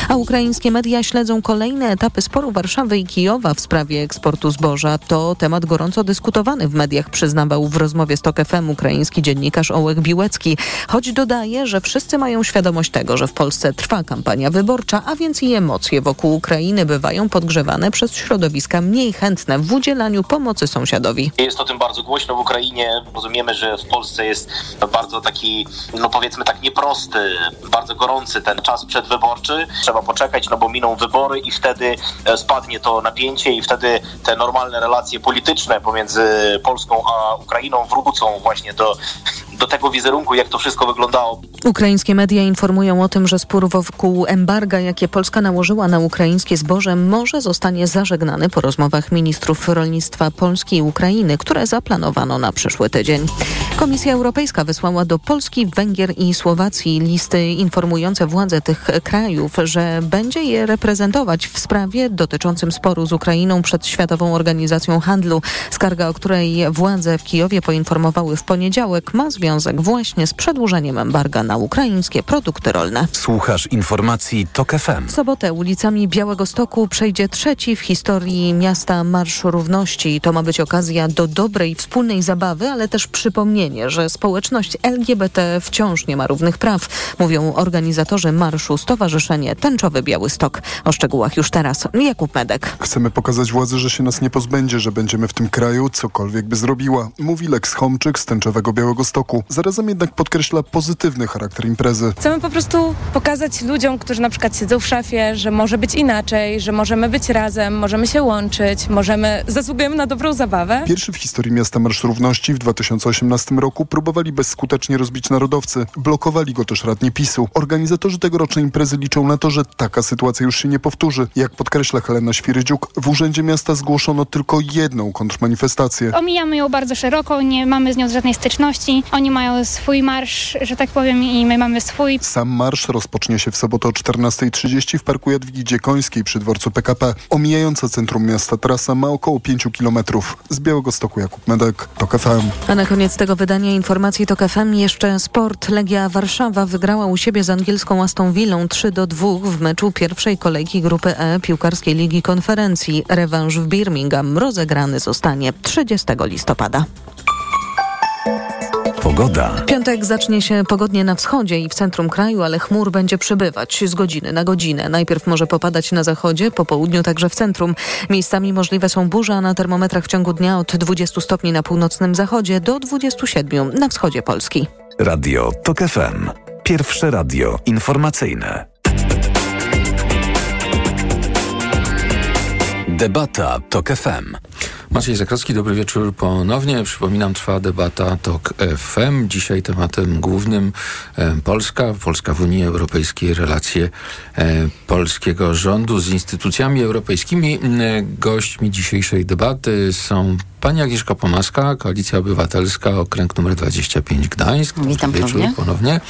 A ukraińskie media śledzą kolejne etapy sporu Warszawy i Kijowa w sprawie eksportu zboża. To temat gorąco dyskutowany w mediach, przyznawał w rozmowie z TOK FM ukraiński dziennikarz Ołek Biłecki. Choć dodaje, że wszyscy mają świadomość tego, że w Polsce trwa kampania wyborcza, a więc i emocje wokół Ukrainy bywają podgrzewane przez środowiska mniej chętne w udzielaniu pomocy sąsiadowi. Jest o tym bardzo głośno w Ukrainie. Rozumiemy, że w Polsce jest bardzo taki, no powiedzmy tak nieprosty, bardzo gorący ten czas przedwyborczy. Trzeba poczekać, no bo miną wybory i wtedy e, spadnie to napięcie i wtedy te normalne relacje polityczne pomiędzy Polską a Ukrainą wrócą właśnie do, do tego wizerunku, jak to wszystko wyglądało. Ukraińskie media informują o tym, że spór wokół embarga, jakie Polska nałożyła na ukraińskie zboże, może zostanie zażegnany po rozmowach ministrów rolnictwa Polski i Ukrainy, które zaplanowano na przyszły tydzień. Komisja Europejska wysłała do Polski, Węgier i Słowacji listy informujące władze tych krajów, że będzie je reprezentować w sprawie dotyczącym sporu z Ukrainą przed Światową Organizacją Handlu. Skarga, o której władze w Kijowie poinformowały w poniedziałek, ma związek właśnie z przedłużeniem embarga na ukraińskie produkty rolne. Słuchasz informacji TOK FM. W sobotę ulicami Białego Stoku przejdzie trzeci w historii miasta Marsz Równości. To ma być okazja do dobrej wspólnej zabawy, ale też przypomnienie, że społeczność LGBT wciąż nie ma równych praw, mówią organizatorzy marszu Stowarzyszenie Tęczowy Biały Stok. O szczegółach już teraz Jakub Medek. Chcemy pokazać władzy, że się nas nie pozbędzie, że będziemy w tym kraju, cokolwiek by zrobiła, mówi Lex Homczyk z Tęczowego Białego Stoku. Zarazem jednak podkreśla pozytywny charakter imprezy. Chcemy po prostu pokazać ludziom, którzy na przykład siedzą w szafie, że może być inaczej, że możemy być razem, możemy się łączyć, możemy, zasługujemy na dobrą zabawę. Pierwszy w historii miasta Marsz Równości w 2018 roku próbowali bezskutecznie rozbić narodowcy. Blokowali go też radni PiSu. Organizatorzy tegorocznej imprezy liczą na to, że taka sytuacja już się nie powtórzy. Jak podkreśla Helena Świrydziuk, w Urzędzie Miasta zgłoszono tylko jedną kontrmanifestację. Omijamy ją bardzo szeroko, nie mamy z nią żadnej styczności. Oni mają swój marsz, że tak powiem, i my mamy swój. Sam marsz rozpocznie się w sobotę o 14.30 w Parku Jadwigi Dziekońskiej przy dworcu PKP. Omijająca centrum miasta trasa ma około 5 kilometrów. Z Białego Stoku Jakub Medek, TOK FM. A na koniec tego wydania informacji TOK FM jeszcze sport. Legia Warszawa wygrała u siebie z angielską Aston Villą 3 do 2 w meczu pierwszej kolejki grupy E piłkarskiej Ligi Konferencji. Rewanż w Birmingham rozegrany zostanie 30 listopada. Pogoda. Piątek zacznie się pogodnie na wschodzie i w centrum kraju, ale chmur będzie przybywać z godziny na godzinę. Najpierw może popadać na zachodzie, po południu także w centrum. Miejscami możliwe są burze, a na termometrach w ciągu dnia od 20 stopni na północnym zachodzie do 27 na wschodzie Polski. Radio TOK FM. Pierwsze radio informacyjne. Debata TOK FM. Maciej Zakrowski, dobry wieczór ponownie. Przypominam, trwa debata TOK FM. Dzisiaj tematem głównym e, Polska, Polska w Unii Europejskiej, relacje e, polskiego rządu z instytucjami europejskimi. E, gośćmi dzisiejszej debaty są Pani Agnieszka Pomaska, Koalicja Obywatelska, okręg numer 25 Gdańsk. Witam Dobry wieczór ponownie. ponownie.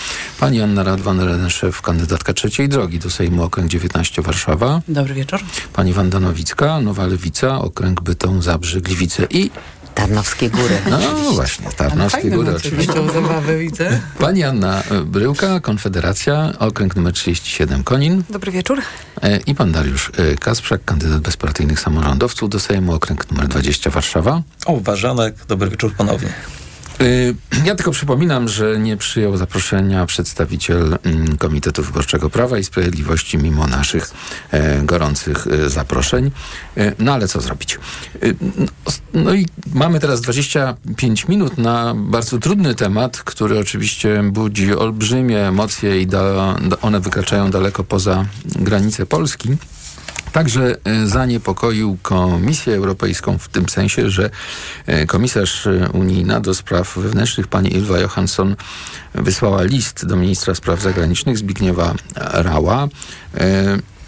Pani Anna Radwan-Reneszef, kandydatka trzeciej drogi do Sejmu, okręg 19 Warszawa. Dobry wieczór. Pani Wanda Nowicka, Nowa Lewica, okręg Bytom, Zabrze, Gliwice i Tarnowskie Góry. No właśnie, Tarnowskie Fajne Góry oczywiście. tą zabawę, widzę. Pani Anna e, Bryłka, Konfederacja, okręg numer 37 Konin Dobry wieczór. e, i pan Dariusz e, Kasprzak, kandydat bezpartyjnych samorządowców do Sejmu, okręg numer 20 Warszawa. O, Ważanek, dobry wieczór ponownie. Y, Ja tylko przypominam, że nie przyjął zaproszenia przedstawiciel mm, Komitetu Wyborczego Prawa i Sprawiedliwości mimo naszych e, gorących e, zaproszeń. E, no ale co zrobić? No, no i mamy teraz 25 minut na bardzo trudny temat, który oczywiście budzi olbrzymie emocje i one wykraczają daleko poza granice Polski. Także e, zaniepokoił Komisję Europejską w tym sensie, że e, komisarz e, unijna do spraw wewnętrznych pani Ylva Johansson wysłała list do ministra spraw zagranicznych Zbigniewa Rała.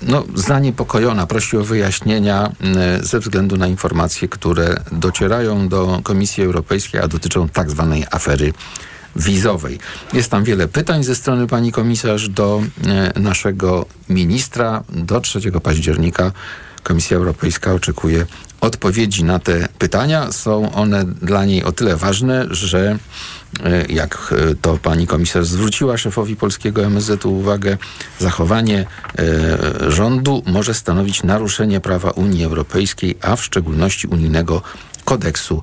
No, zaniepokojona, prosi o wyjaśnienia ze względu na informacje, które docierają do Komisji Europejskiej, a dotyczą tak zwanej afery wizowej. Jest tam wiele pytań ze strony pani komisarz do e, naszego ministra. Do 3 października Komisja Europejska oczekuje odpowiedzi na te pytania. Są one dla niej o tyle ważne, że e, jak e, to pani komisarz zwróciła szefowi polskiego MSZ-u uwagę, zachowanie rządu może stanowić naruszenie prawa Unii Europejskiej, a w szczególności unijnego kodeksu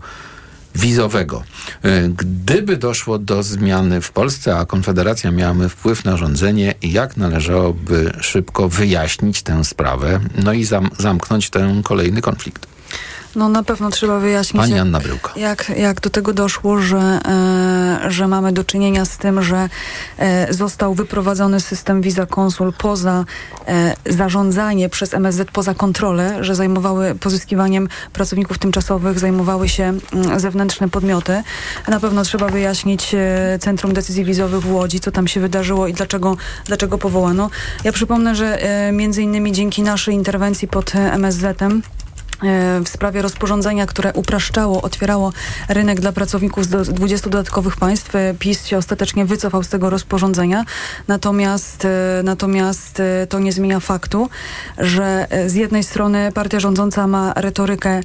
wizowego. E, Gdyby doszło do zmiany w Polsce, a Konfederacja miałaby wpływ na rządzenie, jak należałoby szybko wyjaśnić tę sprawę, no i zam zamknąć ten kolejny konflikt? No na pewno trzeba wyjaśnić, Pani Anna Bryłka. jak, jak do tego doszło, że, e, że mamy do czynienia z tym, że e, został wyprowadzony system Visa Konsul poza e, zarządzanie przez MSZ, poza kontrolę, że zajmowały pozyskiwaniem pracowników tymczasowych, zajmowały się mm, zewnętrzne podmioty. Na pewno trzeba wyjaśnić e, Centrum Decyzji Wizowych w Łodzi, co tam się wydarzyło i dlaczego, dlaczego powołano. Ja przypomnę, że e, między innymi dzięki naszej interwencji pod e, MSZ-em w sprawie rozporządzenia, które upraszczało, otwierało rynek dla pracowników z do- z 20 dodatkowych państw. E, PiS się ostatecznie wycofał z tego rozporządzenia. Natomiast, e, natomiast e, to nie zmienia faktu, że e, z jednej strony partia rządząca ma retorykę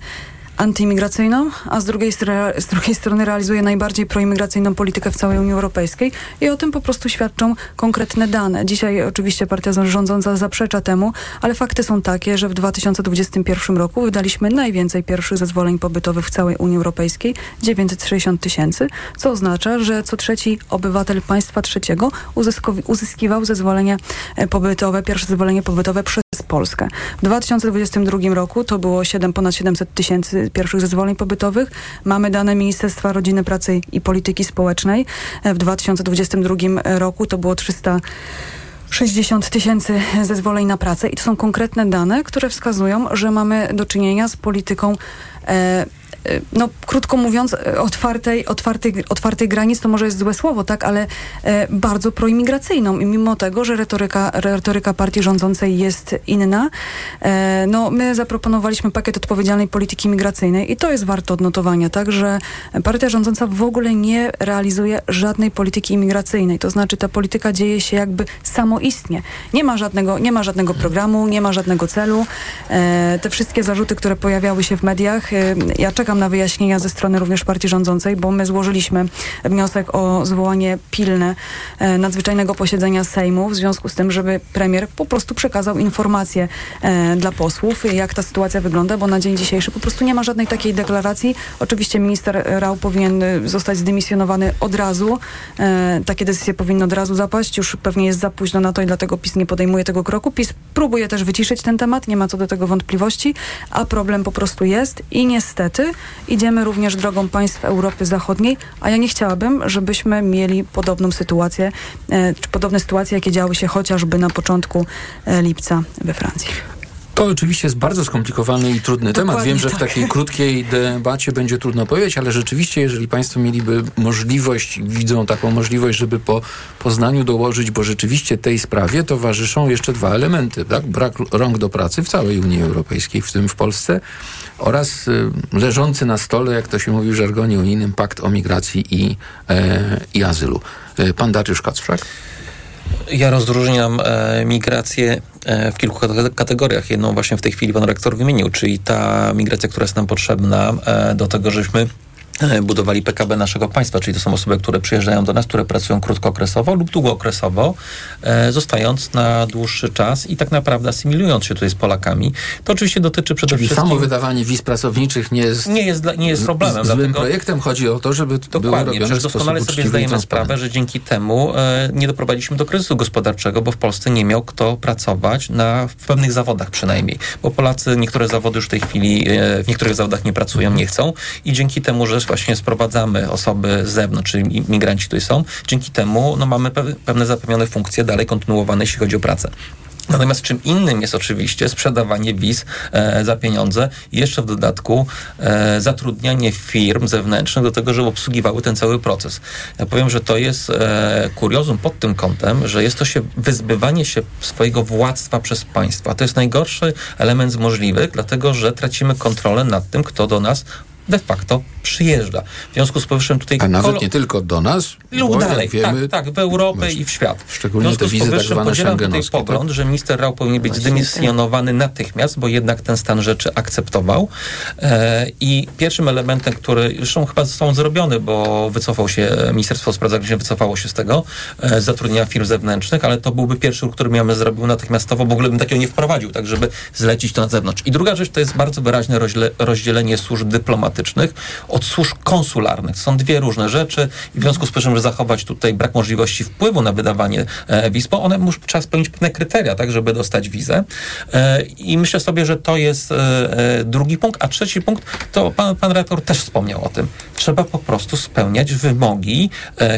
antyimigracyjną, a z drugiej, z drugiej strony realizuje najbardziej proimigracyjną politykę w całej Unii Europejskiej i o tym po prostu świadczą konkretne dane. Dzisiaj oczywiście partia rządząca zaprzecza temu, ale fakty są takie, że w 2021 roku wydaliśmy najwięcej pierwszych zezwoleń pobytowych w całej Unii Europejskiej, 960 tysięcy, co oznacza, że co trzeci obywatel państwa trzeciego uzyskiwał zezwolenie pobytowe, pierwsze zezwolenie pobytowe przez Polskę. W 2022 roku to było 7, ponad 700 tysięcy pierwszych zezwoleń pobytowych. Mamy dane Ministerstwa Rodziny, Pracy i Polityki Społecznej. W 2022 roku to było 300 60 tysięcy zezwoleń na pracę i to są konkretne dane, które wskazują, że mamy do czynienia z polityką e, no, krótko mówiąc, e, otwartej, otwartej, otwartej granic to może jest złe słowo, tak, ale e, bardzo proimigracyjną. I mimo tego, że retoryka, retoryka partii rządzącej jest inna, no, my zaproponowaliśmy pakiet odpowiedzialnej polityki migracyjnej i to jest warte odnotowania, tak, że partia rządząca w ogóle nie realizuje żadnej polityki imigracyjnej. To znaczy ta polityka dzieje się jakby samoistnie. Nie ma żadnego, nie ma żadnego programu, nie ma żadnego celu. Te wszystkie zarzuty, które pojawiały się w mediach, ja czekam na wyjaśnienia ze strony również partii rządzącej, bo my złożyliśmy wniosek o zwołanie pilne e, nadzwyczajnego posiedzenia Sejmu w związku z tym, żeby premier po prostu przekazał informacje e, dla posłów, jak ta sytuacja wygląda, bo na dzień dzisiejszy po prostu nie ma żadnej takiej deklaracji. Oczywiście minister Rał powinien e, zostać zdymisjonowany od razu. E, takie decyzje powinny od razu zapaść. Już pewnie jest za późno na to i dlatego PiS nie podejmuje tego kroku. PiS próbuje też wyciszyć ten temat, nie ma co do tego wątpliwości, a problem po prostu jest i niestety idziemy również drogą państw Europy Zachodniej, a ja nie chciałabym, żebyśmy mieli podobną sytuację, e, czy podobne sytuacje, jakie działy się chociażby na początku e, lipca we Francji. To oczywiście jest bardzo skomplikowany i trudny Dokładnie temat. Wiem, że w tak. takiej krótkiej debacie będzie trudno powiedzieć, ale rzeczywiście, jeżeli Państwo mieliby możliwość, widzą taką możliwość, żeby po Poznaniu dołożyć, bo rzeczywiście tej sprawie towarzyszą jeszcze dwa elementy. Tak? Brak rąk do pracy w całej Unii Europejskiej, w tym w Polsce, oraz y, leżący na stole, jak to się mówi w żargonie unijnym, pakt o migracji i, e, i azylu. E, Pan Dariusz Kacprzak? Ja rozróżniam e, migrację w kilku kate- kategoriach. Jedną właśnie w tej chwili pan rektor wymienił, czyli ta migracja, która jest nam potrzebna e, do tego, żebyśmy e, budowali PKB naszego państwa, czyli to są osoby, które przyjeżdżają do nas, które pracują krótkookresowo lub długookresowo, e, zostając na dłuższy czas i tak naprawdę asymilując się tutaj z Polakami. To oczywiście dotyczy przede Czyli wszystkim... samo wydawanie wiz pracowniczych nie jest, nie jest, dla, nie jest problemem. z- złym dlatego- projektem. Chodzi o to, żeby Dokładnie, robione przecież doskonale sobie zdajemy sprawę, że dzięki temu e, nie doprowadziliśmy do kryzysu gospodarczego, bo w Polsce nie miał kto pracować na, w pewnych zawodach przynajmniej. Bo Polacy niektóre zawody już w tej chwili e, w niektórych zawodach nie pracują, nie chcą i dzięki temu, że właśnie sprowadzamy osoby z zewnątrz, czyli im- migranci tutaj są, dzięki temu no, mamy pe- pewne zapewnione funkcje dalej kontynuowane, jeśli chodzi o pracę. Natomiast czym innym jest oczywiście sprzedawanie wiz e, za pieniądze i jeszcze w dodatku e, zatrudnianie firm zewnętrznych do tego, żeby obsługiwały ten cały proces. Ja powiem, że to jest e, kuriozum pod tym kątem, że jest to się wyzbywanie się swojego władztwa przez państwo. A to jest najgorszy element z możliwych, dlatego że tracimy kontrolę nad tym, kto do nas de facto przyjeżdża. W związku z powyższym tutaj... A nawet kolo- nie tylko do nas, lub bo dalej, wiemy, tak, tak, w Europę i w świat. szczególnie w związku te z wizy tak powyższym podzielam tutaj tak? pogląd, że minister Rał powinien być zdymisjonowany natychmiast, bo jednak ten stan rzeczy akceptował. E, I pierwszym elementem, który zresztą chyba został zrobiony, bo wycofał się, Ministerstwo Spraw Zagranicznych wycofało się z tego, e, z zatrudnienia firm zewnętrznych, ale to byłby pierwszy ruch, który ja bym zrobił natychmiastowo, w ogóle bym takiego nie wprowadził, tak żeby zlecić to na zewnątrz. I druga rzecz to jest bardzo wyraźne rozdziele, rozdzielenie służb dyplomatycznych od służb konsularnych. Są dwie różne rzeczy i w związku z tym, żeby zachować tutaj brak możliwości wpływu na wydawanie e, wiz, bo one muszą, trzeba spełnić pewne kryteria, tak, żeby dostać wizę. E, I myślę sobie, że to jest e, drugi punkt. A trzeci punkt, to pan, pan rektor też wspomniał o tym. Trzeba po prostu spełniać wymogi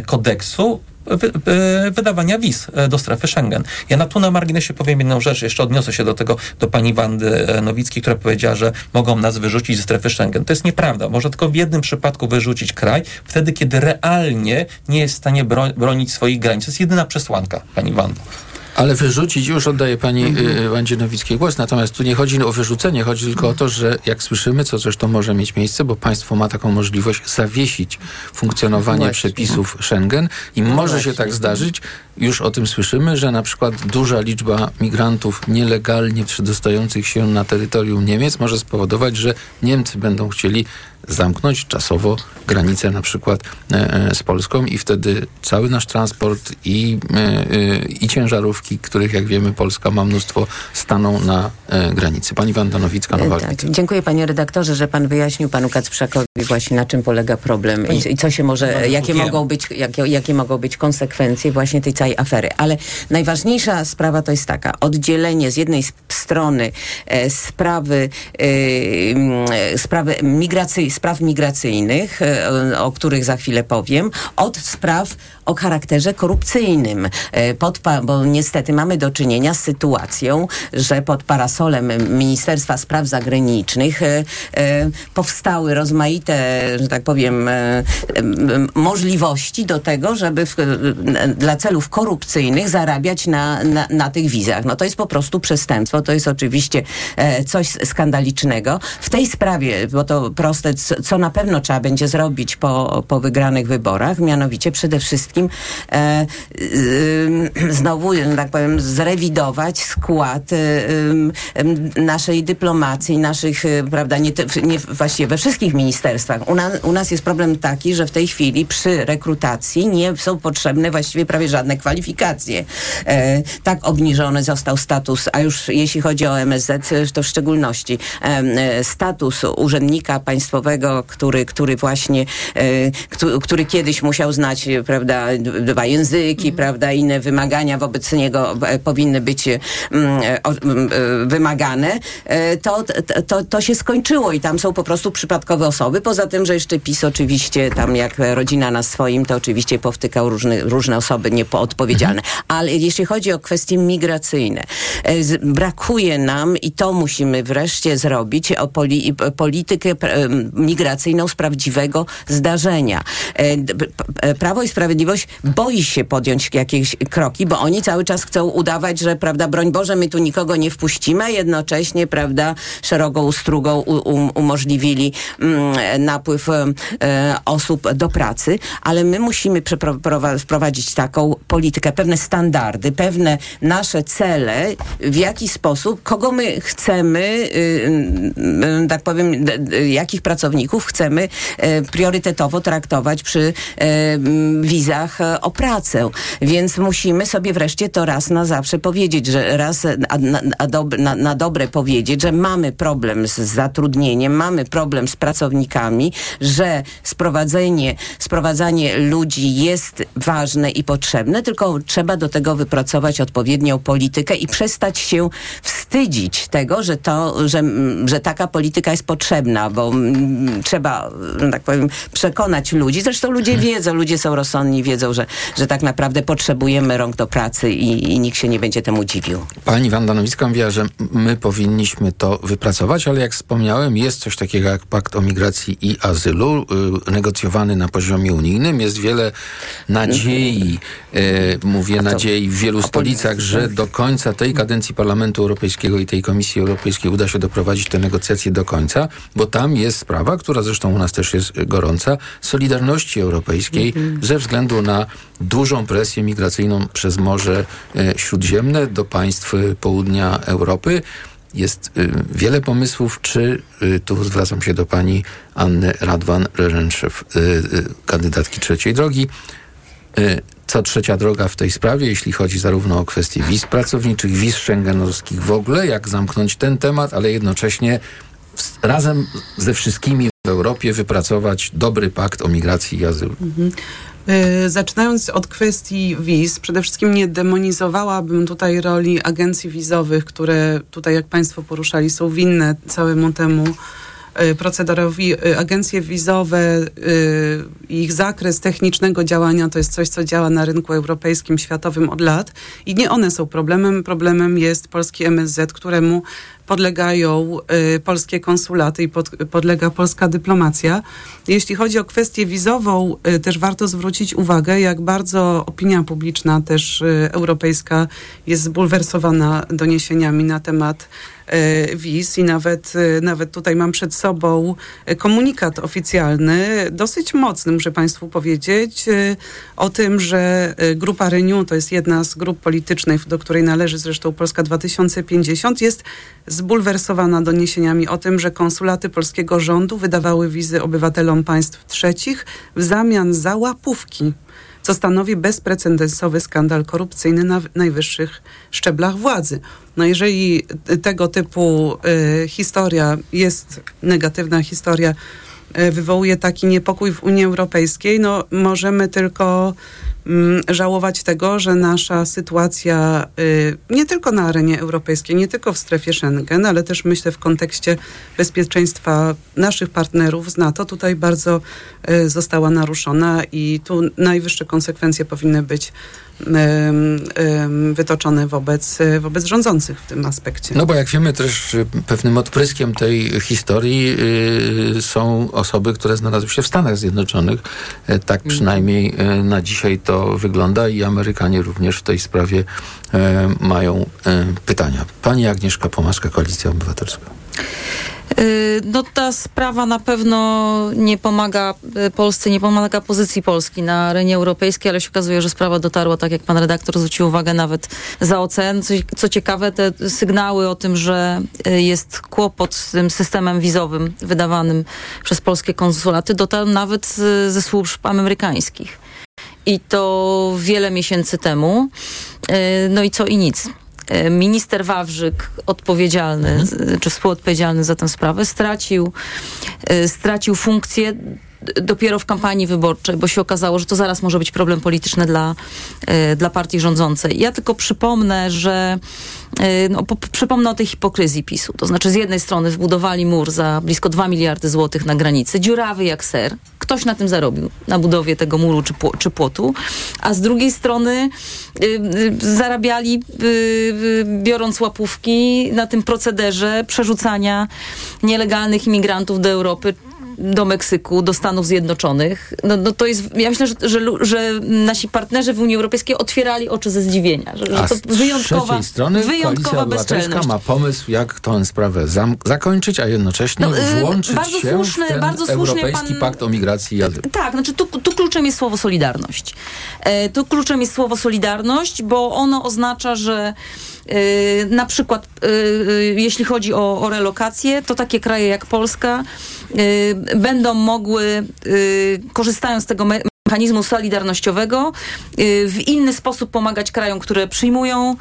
kodeksu wy, wy- wydawania wiz e, do strefy Schengen. Ja na tu na marginesie powiem jedną rzecz, jeszcze odniosę się do tego, do pani Wandy e, Nowickiej, która powiedziała, że mogą nas wyrzucić ze strefy Schengen. To jest nieprawda. Może tylko w jednym przypadku wyrzucić kraj, wtedy, kiedy realnie nie jest w stanie bro, bronić swoich granic. To jest jedyna przesłanka, pani Wando. Ale wyrzucić już oddaje pani y, Wandzie Nowickiej głos. Natomiast tu nie chodzi o wyrzucenie, chodzi tylko o to, że jak słyszymy, co zresztą może mieć miejsce, bo państwo ma taką możliwość zawiesić funkcjonowanie Właśnie. przepisów Schengen i No może się właśnie. tak zdarzyć, już o tym słyszymy, że na przykład duża liczba migrantów nielegalnie przedostających się na terytorium Niemiec może spowodować, że Niemcy będą chcieli zamknąć czasowo granicę na przykład e, e, z Polską i wtedy cały nasz transport i, e, i ciężarówki, których jak wiemy Polska ma mnóstwo, staną na granicy. Pani Wanda Nowicka, Nowa Tak. Dziękuję panie redaktorze, że pan wyjaśnił panu Kacprzakowi właśnie na czym polega problem i, i co się może, Bardzo jakie wiem. mogą, być, jakie, jakie mogą być konsekwencje właśnie tej całej afery. Ale najważniejsza sprawa to jest taka, oddzielenie z jednej strony e, sprawy, e, sprawy migracji, spraw migracyjnych, e, o których za chwilę powiem, od spraw o charakterze korupcyjnym. E, bo niestety mamy do czynienia z sytuacją, że pod parasolem Ministerstwa Spraw Zagranicznych e, e, powstały rozmaite, że tak powiem, możliwości do tego, żeby w, dla celów korupcyjnych zarabiać na, na, na tych wizach. No to jest po prostu przestępstwo, to jest oczywiście coś skandalicznego. W tej sprawie, bo to proste, co na pewno trzeba będzie zrobić po, po wygranych wyborach, mianowicie przede wszystkim e, y, znowu, że tak powiem, zrewidować skład y, naszej dyplomacji, naszych, y, prawda, nie, nie właściwie we wszystkich ministerstwach. U, na, u nas jest problem taki, że w tej chwili przy rekrutacji nie są potrzebne właściwie prawie żadne kwalifikacje. E, tak obniżony został status, a już jeśli chodzi o MSZ, to w szczególności e, status urzędnika państwowego, który, który właśnie, e, któ- który kiedyś musiał znać, e, prawda, dwa języki, prawda, inne wymagania wobec niego e, powinny być e, mm, e, mm, wymagane, to, to, to, się skończyło i tam są po prostu przypadkowe osoby. Poza tym, że jeszcze PiS oczywiście tam jak rodzina na swoim, to oczywiście powtykał różne, różne osoby nieodpowiedzialne. Ale jeśli chodzi o kwestie migracyjne, brakuje nam i to musimy wreszcie zrobić o poli, politykę migracyjną z prawdziwego zdarzenia. Prawo i Sprawiedliwość sprawiedliwość boi się podjąć jakieś kroki, bo oni cały czas chcą udawać, że prawda, broń Boże, my tu nikogo nie wpuścimy, jednocześnie, prawda, szeroką strugą um, umożliwili mm, napływ e, osób do pracy, ale my musimy wprowadzić taką politykę, pewne standardy, pewne nasze cele, w jaki sposób, kogo my chcemy, y, y, tak powiem, jakich pracowników chcemy e, priorytetowo traktować przy e, wizach o pracę. Więc musimy sobie wreszcie to raz na zawsze powiedzieć, że raz na, na, na dobre powiedzieć, że mamy problem z zatrudnieniem, mamy problem z pracownikami, że sprowadzenie, sprowadzanie ludzi jest ważne i potrzebne, tylko trzeba do tego wypracować odpowiednią politykę i przestać się wstydzić tego, że to, że, że taka polityka jest potrzebna, bo trzeba, tak powiem, przekonać ludzi. Zresztą ludzie wiedzą, ludzie są rozsądni, wiedzą, że, że tak naprawdę potrzebujemy rąk do pracy i, i nikt się nie będzie temu dziwił. Pani Wanda Nowicka mówiła, że my powinniśmy to wypracować, ale jak wspomniałem, jest coś takiego jak pakt o migracji i azylu, y, negocjowany na poziomie unijnym. Jest wiele nadziei, y, mówię nadziei w wielu stolicach, że do końca tej kadencji Parlamentu Europejskiego i tej Komisji Europejskiej uda się doprowadzić te negocjacje do końca, bo tam jest sprawa, która zresztą u nas też jest gorąca, Solidarności Europejskiej mhm. ze względu na dużą presję migracyjną przez Morze e, Śródziemne do państw e, południa Europy. Jest y, wiele pomysłów, czy y, tu zwracam się do pani Anny Radwan-Rerenszew, kandydatki trzeciej drogi. Co trzecia droga w tej sprawie, jeśli chodzi zarówno o kwestie wiz pracowniczych, wiz szengenowskich w ogóle, jak zamknąć ten temat, ale jednocześnie razem ze wszystkimi w Europie wypracować dobry pakt o migracji i azylu. Mhm. Y, zaczynając od kwestii wiz, przede wszystkim nie demonizowałabym tutaj roli agencji wizowych, które tutaj, jak Państwo poruszali, są winne całemu temu procederowi. Y, agencje wizowe, ich zakres technicznego działania to jest coś, co działa na rynku europejskim, światowym od lat i nie one są problemem. Problemem jest polski MSZ, któremu podlegają y, polskie konsulaty i pod, podlega polska dyplomacja. Jeśli chodzi o kwestię wizową, y, też warto zwrócić uwagę, jak bardzo opinia publiczna też y, europejska jest zbulwersowana doniesieniami na temat wiz i nawet, e, nawet tutaj mam przed sobą komunikat oficjalny, dosyć mocny, muszę Państwu powiedzieć, e, o tym, że grupa Renew, to jest jedna z grup politycznych, do której należy zresztą Polska 2050, jest zbulwersowana doniesieniami o tym, że konsulaty polskiego rządu wydawały wizy obywatelom państw trzecich w zamian za łapówki co stanowi bezprecedensowy skandal korupcyjny na najwyższych szczeblach władzy. No jeżeli tego typu y, historia jest negatywna historia, y, wywołuje taki niepokój w Unii Europejskiej, no możemy tylko żałować tego, że nasza sytuacja y, nie tylko na arenie europejskiej, nie tylko w strefie Schengen, ale też myślę w kontekście bezpieczeństwa naszych partnerów z NATO tutaj bardzo y, została naruszona i tu najwyższe konsekwencje powinny być wytoczone wobec, wobec rządzących w tym aspekcie. No bo jak wiemy też pewnym odpryskiem tej historii y, są osoby, które znalazły się w Stanach Zjednoczonych. E, tak mhm. przynajmniej e, na dzisiaj to wygląda i Amerykanie również w tej sprawie e, mają pytania. Pani Agnieszka Pomaska, Koalicja Obywatelska. Y, no ta sprawa na pewno nie pomaga y, Polsce, nie pomaga pozycji Polski na arenie europejskiej, ale się okazuje, że sprawa dotarła, tak jak pan redaktor zwrócił uwagę, nawet za ocean. Co, co ciekawe, te sygnały o tym, że y, jest kłopot z tym systemem wizowym wydawanym przez polskie konsulaty, dotarł nawet ze służb amerykańskich. I to wiele miesięcy temu. No i co i nic. E, minister Wawrzyk, odpowiedzialny, mhm. czy współodpowiedzialny za tę sprawę, stracił, e, stracił funkcję dopiero w kampanii wyborczej, bo się okazało, że to zaraz może być problem polityczny dla, e, dla partii rządzącej. Ja tylko przypomnę, że no, po, przypomnę o tej hipokryzji PiSu. To znaczy z jednej strony wbudowali mur za blisko 2 miliardy złotych na granicy, dziurawy jak ser. Ktoś na tym zarobił, na budowie tego muru czy, czy płotu. A z drugiej strony y, y, zarabiali y, biorąc łapówki na tym procederze przerzucania nielegalnych imigrantów do Europy do Meksyku, do Stanów Zjednoczonych, no, no to jest, ja myślę, że, że, że nasi partnerzy w Unii Europejskiej otwierali oczy ze zdziwienia, że, że to z wyjątkowa, strony wyjątkowa bezczelność. ma pomysł, jak tę sprawę zam- zakończyć, a jednocześnie No, y, włączyć bardzo się słuszny- w ten bardzo Europejski pan- Pakt o Migracji i Azylu. Tak, znaczy tu, tu kluczem jest słowo solidarność. E, tu kluczem jest słowo solidarność, bo ono oznacza, że na przykład e, e, jeśli chodzi o, o relokację, to takie kraje jak Polska będą mogły, korzystając z tego mechanizmu solidarnościowego, e, w inny sposób pomagać krajom, które przyjmują,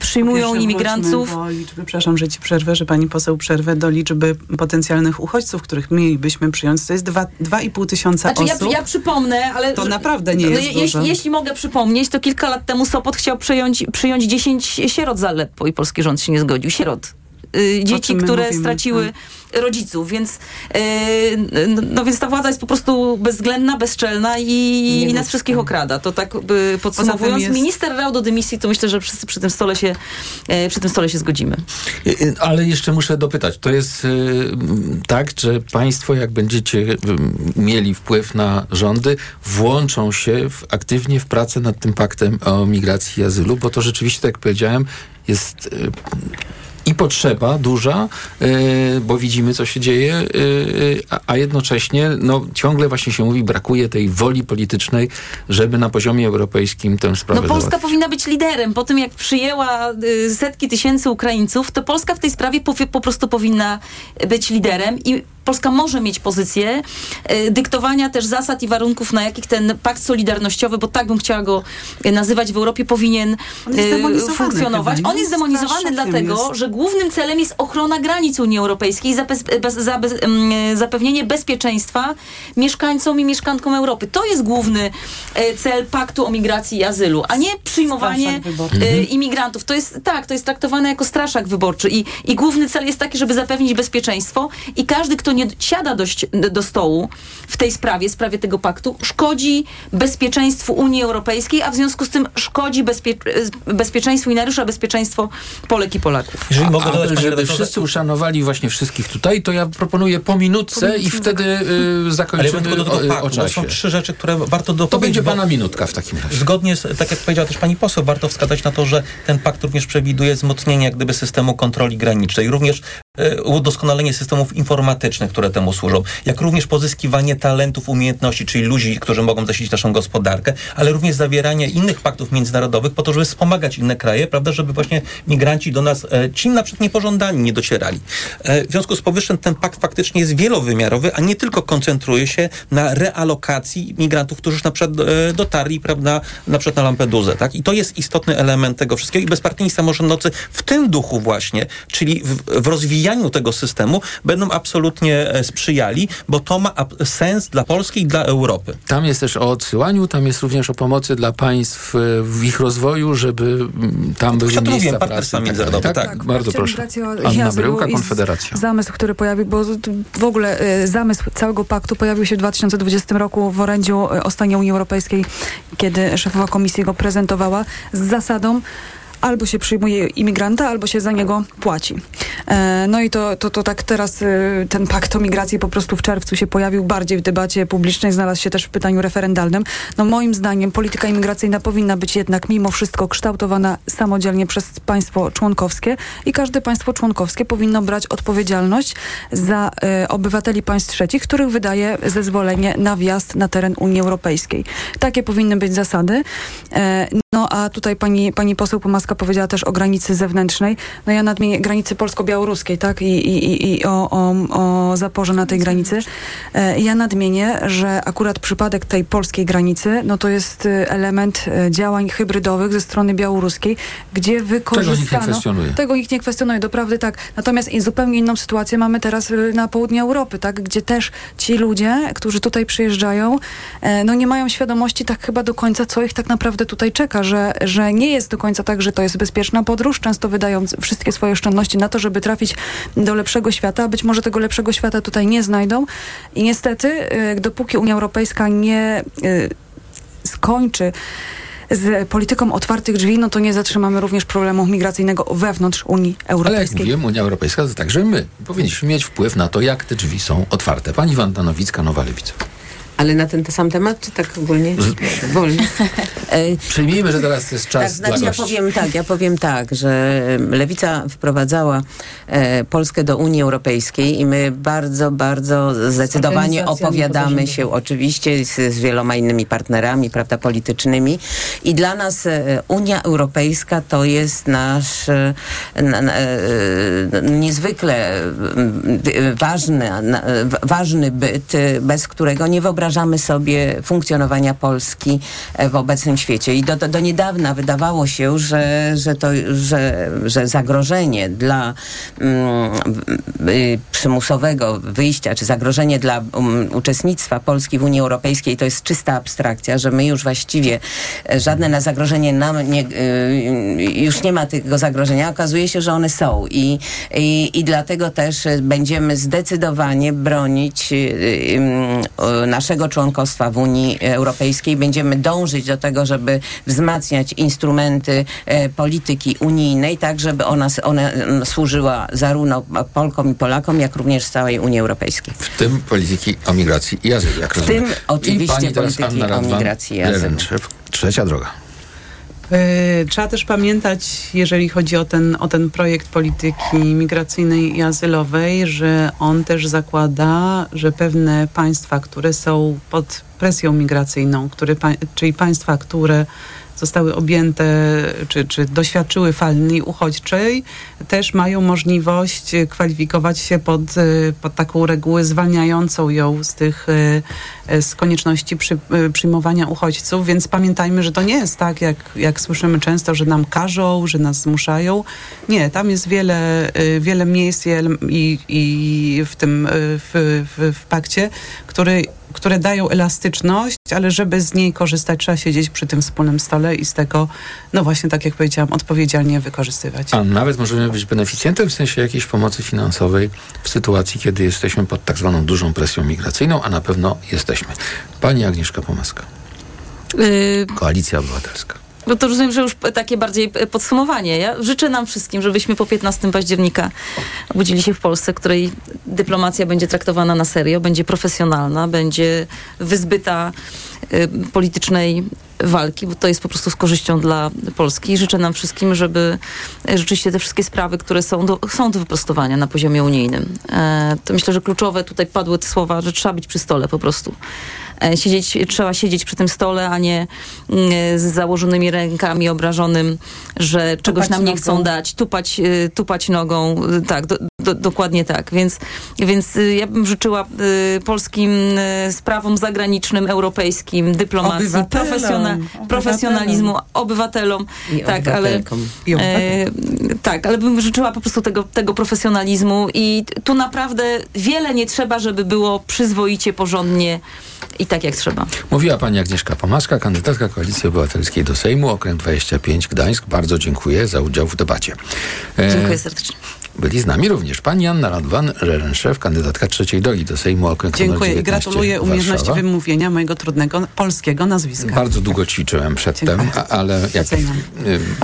przyjmują pierwsze, imigrantów. Do liczby, przepraszam, że ci przerwę, że pani poseł przerwę do liczby potencjalnych uchodźców, których mielibyśmy przyjąć. To jest dwa- 2,5 tysiąca Znaczy, ja, osób. ja przypomnę, ale... To naprawdę nie jest je- dużo. jeśli, mogę przypomnieć, to kilka lat temu Sopot chciał przyjąć, przyjąć 10 sierot z Aleppo i polski rząd się nie zgodził. Sierot. Y, dzieci, które mówimy? straciły rodziców, więc, y, no, no więc ta władza jest po prostu bezwzględna, bezczelna i, i nas wszystkich okrada. To tak y, podsumowując, jest- minister rał do dymisji, to myślę, że wszyscy przy tym stole się, y, przy tym stole się zgodzimy. Y, Ale jeszcze muszę dopytać, to jest tak, że państwo, jak będziecie mieli wpływ na rządy, włączą się w, aktywnie w pracę nad tym paktem o migracji i azylu, bo to rzeczywiście, tak jak powiedziałem, jest i potrzeba duża, y, bo widzimy, co się dzieje, y, y, a, jednocześnie no, ciągle właśnie się mówi, brakuje tej woli politycznej, żeby na poziomie europejskim tę sprawę No Polska załatwić. powinna być liderem. Po tym, jak przyjęła setki tysięcy Ukraińców, to Polska w tej sprawie po, po prostu powinna być liderem i Polska może mieć pozycję y, dyktowania też zasad i warunków, na jakich ten pakt solidarnościowy, bo tak bym chciała go nazywać w Europie, powinien On y, funkcjonować. On jest demonizowany dlatego, jest. że głównym celem jest ochrona granic Unii Europejskiej em, zapewnienie bezpieczeństwa mieszkańcom i mieszkankom Europy. To jest główny e, cel paktu o migracji i azylu, a nie przyjmowanie e, Mhm. imigrantów. To jest tak, to jest traktowane jako straszak wyborczy i, i główny cel jest taki, żeby zapewnić bezpieczeństwo i każdy, kto nie siada do, do stołu w tej sprawie, sprawie tego paktu, szkodzi bezpieczeństwu Unii Europejskiej, a w związku z tym szkodzi bezpie, bezpieczeństwu i narusza bezpieczeństwo Polek i Polaków. Jeżeli mogę dodać, żeby redaktorze- wszyscy uszanowali właśnie wszystkich tutaj, to ja proponuję po minutce i wtedy y, Ale ja zakończymy tylko do o, tego o paktu, bo czasie. są trzy rzeczy, które warto dopowiedzieć. To będzie pana minutka w takim razie. Zgodnie z, tak jak powiedziała też pani poseł, warto wskazać na to, że ten pakt również przewiduje wzmocnienie jak gdyby systemu kontroli granicznej, również e, udoskonalenie systemów informatycznych, które temu służą, jak również pozyskiwanie talentów, umiejętności, czyli ludzi, którzy mogą zasilić naszą gospodarkę, ale również zawieranie innych paktów międzynarodowych po to, żeby wspomagać inne kraje, prawda, żeby właśnie migranci do nas, e, ci na przykład niepożądani, nie docierali. E, w związku z powyższym ten pakt faktycznie jest wielowymiarowy, a nie tylko koncentruje się na realokacji migrantów, którzy już na przykład e, dotarli, prawda, na przykład na Lampedusę, tak? I to jest istotny element tego wszystkiego i bezpartyjni samorządowcy w tym duchu właśnie, czyli w, w rozwijaniu tego systemu będą absolutnie e, sprzyjali, bo to ma sens dla Polski i dla Europy. Tam jest też o odsyłaniu, tam jest również o pomocy dla państw w ich rozwoju, żeby mm, tam były miejsca pracy. partnerstwa tak międzynarodowe, Tak, tak. Bardzo proszę. Anna Bryłka, Konfederacja. Zamysł, który pojawił, bo w ogóle e, zamysł całego paktu pojawił się w 2020 roku w orędziu e, o stanie Unii Europejskiej, kiedy szefowa komisji go prezentowała z zasadą albo się przyjmuje imigranta, albo się za niego płaci. E, No i to, to, to tak teraz e, ten pakt o migracji po prostu w czerwcu się pojawił bardziej w debacie publicznej, znalazł się też w pytaniu referendalnym. No moim zdaniem polityka imigracyjna powinna być jednak mimo wszystko kształtowana samodzielnie przez państwo członkowskie i każde państwo członkowskie powinno brać odpowiedzialność za e, obywateli państw trzecich, których wydaje zezwolenie na wjazd na teren Unii Europejskiej. Takie powinny być zasady. No a tutaj pani, pani poseł Pomaska powiedziała też o granicy zewnętrznej. No ja nadmienię granicy polsko-białoruskiej, tak? I, i, i- i o, o, o zaporze na tej granicy. E, ja nadmienię, że akurat przypadek tej polskiej granicy, no to jest e, element e, działań hybrydowych ze strony białoruskiej, gdzie wykorzystano... nikt nie kwestionuje. Tego nikt nie kwestionuje, doprawdy tak. Natomiast zupełnie inną sytuację mamy teraz y, na południu Europy, tak? Gdzie też ci ludzie, którzy tutaj przyjeżdżają, e, no nie mają świadomości tak chyba do końca, co ich tak naprawdę tutaj czeka, że, że nie jest do końca tak, że to jest bezpieczna podróż. Często wydają wszystkie swoje oszczędności na to, żeby trafić do lepszego świata, a być może tego lepszego świata tutaj nie znajdą. I niestety, y, dopóki Unia Europejska nie y, skończy z polityką otwartych drzwi, no to nie zatrzymamy również problemu migracyjnego wewnątrz Unii Ale jak Europejskiej. mówiłem, Unia Europejska to także my. Powinniśmy mieć wpływ na to, jak te drzwi są otwarte. Pani Wanda Nowicka, Nowa Lewica. Ale na ten, sam temat, czy tak ogólnie? Wolno. E, Przyjmijmy, że teraz jest czas tak, znaczy dla ja powiem tak, ja powiem tak, że Lewica wprowadzała e, Polskę do Unii Europejskiej i my bardzo, bardzo zdecydowanie opowiadamy się oczywiście z, z wieloma innymi partnerami, prawda, politycznymi i dla nas e, Unia Europejska to jest nasz e, e, niezwykle ważny, ważny byt, e, bez którego nie wyobrażamy sobie funkcjonowania Polski e, w obecnym świecie. I do, do, do niedawna wydawało się, że, że, to, że, że zagrożenie dla mm, y, przymusowego wyjścia, czy zagrożenie dla um, uczestnictwa Polski w Unii Europejskiej to jest czysta abstrakcja, że my już właściwie e, żadne na zagrożenie nam nie, y, już nie ma tego zagrożenia. Okazuje się, że one są i, i, i dlatego też e, będziemy zdecydowanie bronić y, y, y, naszego członkostwa w Unii Europejskiej. Będziemy dążyć do tego, żeby wzmacniać instrumenty e, polityki unijnej, tak żeby ona, ona służyła zarówno Polkom i Polakom, jak również całej Unii Europejskiej. W tym polityki o migracji i azylu, jak W rozumiem. tym oczywiście polityki o migracji i azylu. Trzecia droga. E, Trzeba też pamiętać, jeżeli chodzi o ten, o ten projekt polityki migracyjnej i azylowej, że on też zakłada, że pewne państwa, które są pod presją migracyjną, które, czyli państwa, które zostały objęte czy, czy doświadczyły fali uchodźczej, też mają możliwość kwalifikować się pod, e, pod taką regułę zwalniającą ją z tych e, e, z konieczności przy, przyjmowania uchodźców, więc pamiętajmy, że to nie jest tak, jak, jak słyszymy często, że nam każą, że nas zmuszają. Nie, tam jest wiele, wiele miejsc i, i, w tym w, w, w pakcie, który które dają elastyczność, ale żeby z niej korzystać, trzeba siedzieć przy tym wspólnym stole i z tego, no właśnie tak jak powiedziałam, odpowiedzialnie wykorzystywać. A nawet możemy być beneficjentem w sensie jakiejś pomocy finansowej w sytuacji, kiedy jesteśmy pod tak zwaną dużą presją migracyjną, a na pewno jesteśmy. Pani Agnieszka Pomaska, Y, Koalicja Obywatelska. No to rozumiem, że już takie bardziej e, podsumowanie. Ja życzę nam wszystkim, żebyśmy po 15 października obudzili się w Polsce, której dyplomacja będzie traktowana na serio, będzie profesjonalna, będzie wyzbyta y, politycznej walki, bo to jest po prostu z korzyścią dla Polski. Życzę nam wszystkim, żeby e, rzeczywiście te wszystkie sprawy, które są do, są do wyprostowania na poziomie unijnym. E, to myślę, że kluczowe tutaj padły te słowa, że trzeba być przy stole po prostu. E, siedzieć, trzeba siedzieć przy tym stole, a nie mm, z założonymi rękami, obrażonym, że czegoś Tupać nam nie nogą. chcą dać, tupać, y, tupać nogą. Tak, do, do, dokładnie tak. Więc, więc ja bym życzyła polskim sprawom zagranicznym, europejskim, dyplomacji, Obywatelom. profesjona, Obywatelom. profesjonalizmu, obywatelom. I tak, ale, e, obywatelom. tak, ale bym życzyła po prostu tego, tego profesjonalizmu i tu naprawdę wiele nie trzeba, żeby było przyzwoicie, porządnie i tak jak trzeba. Mówiła pani Agnieszka Pomaska, kandydatka Koalicji Obywatelskiej do Sejmu, okręg 25 Gdańsk. Bardzo dziękuję za udział w debacie. E, Dziękuję serdecznie. Byli z nami również pani Anna Radwan, Rerenszew, kandydatka trzeciej drogi do Sejmu, okręg Dziękuję i 19, gratuluję umiejętności Warszawa. wymówienia mojego trudnego polskiego nazwiska. Bardzo długo ćwiczyłem przedtem, a, ale jak, y,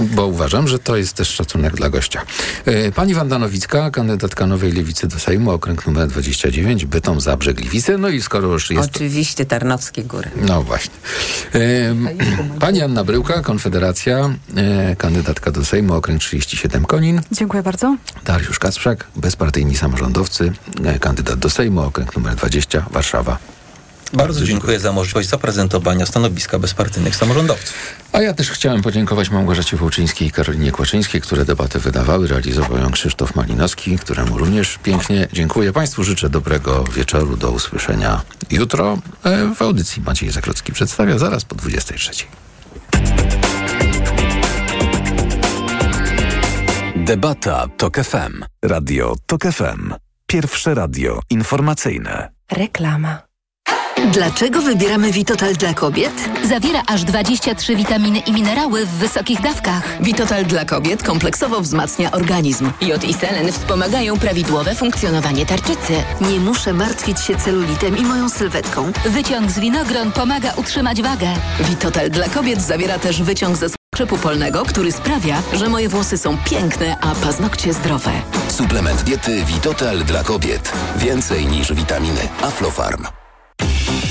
bo uważam, że to jest też szacunek dla gościa. Y, Pani Wanda Nowicka, kandydatka Nowej Lewicy do Sejmu, okręg numer 29, Bytom, Zabrze, Gliwice. No i skoro już jest... Oczywiście Tarnowskie Góry. No właśnie. Y, Pani Anna Bryłka, Konfederacja, kandydatka do Sejmu, okręg 37, Konin. Dziękuję bardzo. Dariusz Kacprzak, bezpartyjni samorządowcy, y, kandydat do Sejmu, okręg numer 20, Warszawa. Bardzo dziękuję za możliwość zaprezentowania stanowiska bezpartyjnych samorządowców. A ja też chciałem podziękować Małgorzacie Wołczyńskiej i Karolinie Kłaczyńskiej, które debatę wydawały. Realizował ją Krzysztof Malinowski, któremu również pięknie dziękuję. Państwu życzę dobrego wieczoru. Do usłyszenia jutro e, w audycji. Maciej Zakrocki przedstawia zaraz po 23. Debata TOK FM. Radio TOK FM. Pierwsze radio informacyjne. Reklama. Dlaczego wybieramy Witotal dla kobiet? Zawiera aż 23 witaminy i minerały w wysokich dawkach. Witotal dla kobiet kompleksowo wzmacnia organizm. Jod i selen wspomagają prawidłowe funkcjonowanie tarczycy. Nie muszę martwić się celulitem i moją sylwetką. Wyciąg z winogron pomaga utrzymać wagę. Witotal dla kobiet zawiera też wyciąg ze skrzypu polnego, który sprawia, że moje włosy są piękne, a paznokcie zdrowe. Suplement diety Vitotal dla kobiet. Więcej niż witaminy. Aflofarm.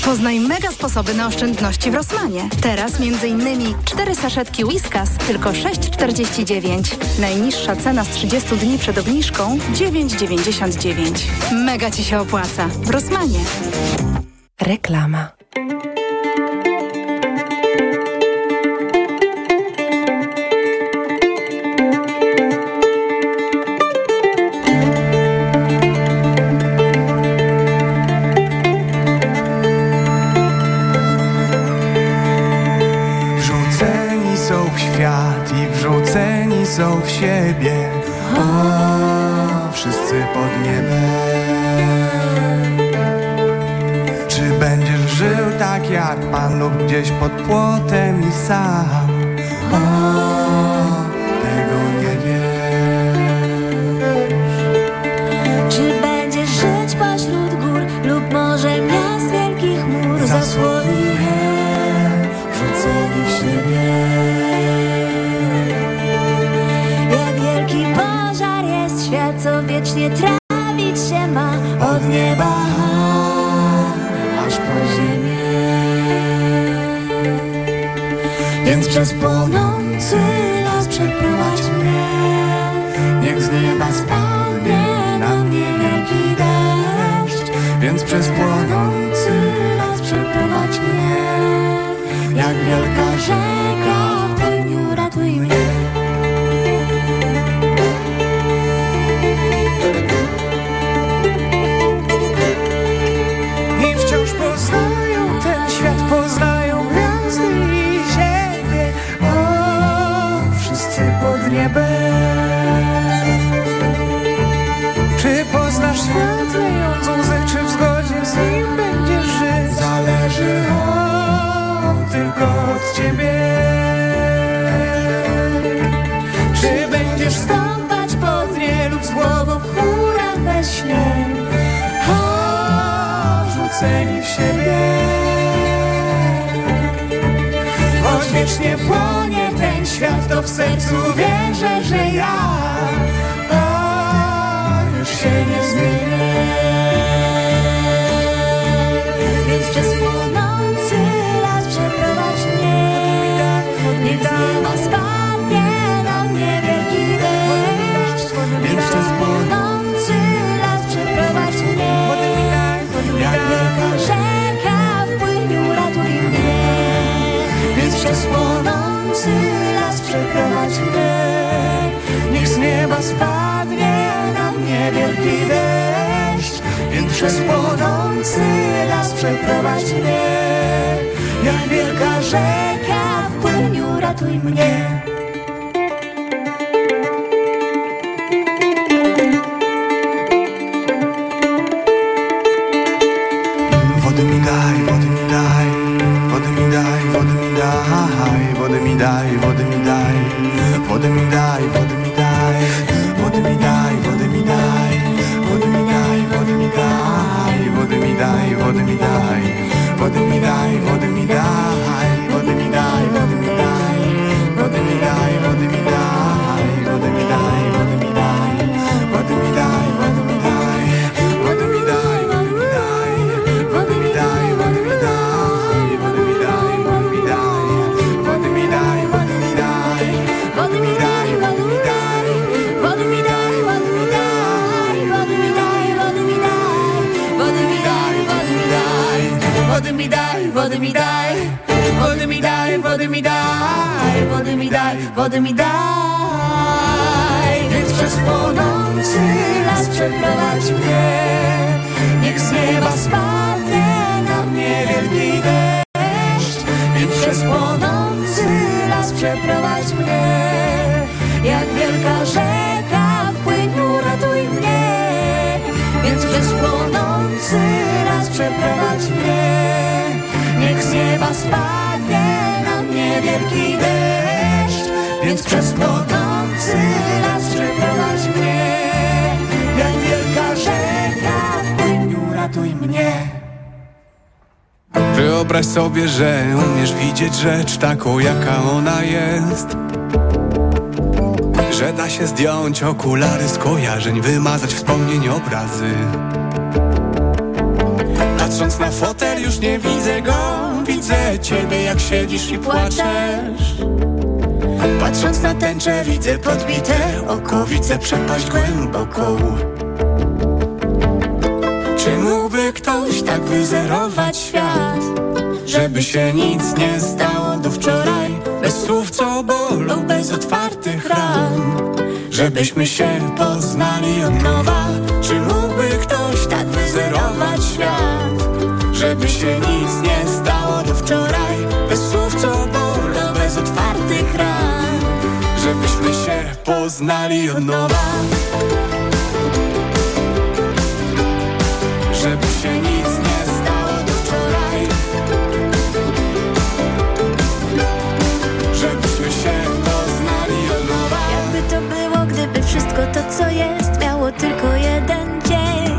Poznaj mega sposoby na oszczędności w Rosmanie. Teraz m.in. 4 saszetki Whiskas tylko 6,49. Najniższa cena z 30 dni przed obniżką 9,99. Mega Ci się opłaca. W Rosmanie. Reklama. Siebie. O, wszyscy pod niebem. Czy będziesz żył tak jak Pan lub gdzieś pod płotem i sam? O, przez płonący las przeprowadź mnie, Niech z nieba spadnie na mnie wielki deszcz. Więc przez płonący wiecznie płonie ten świat, to w sercu wierzę, że ja o, już się nie zmienię. Więc przez płonący las przeprowadź mnie. Z nieba spadnie mnie. Niech z nieba spadnie na mnie wielki deszcz. Więc przez płonący las przeprowadź mnie. Jak wielka rzeka w ratuj mnie. Że umiesz widzieć rzecz taką, jaka ona jest. Że da się zdjąć okulary z kojarzeń, wymazać wspomnień obrazy. Patrząc na fotel już nie widzę go. Widzę ciebie jak siedzisz i płaczesz. Patrząc na tęczę widzę podbite oko Widzę przepaść głęboką. Czy mógłby ktoś tak wyzerować świat Żeby się nic nie stało do wczoraj Bez słów co bolą, bez otwartych ran. Żebyśmy się poznali od nowa Czy mógłby ktoś tak wyzerować świat? Żeby się nic nie stało do wczoraj Bez słów co bolą, bez otwartych ran. Żebyśmy się poznali od nowa wszystko to co jest Miało tylko jeden dzień.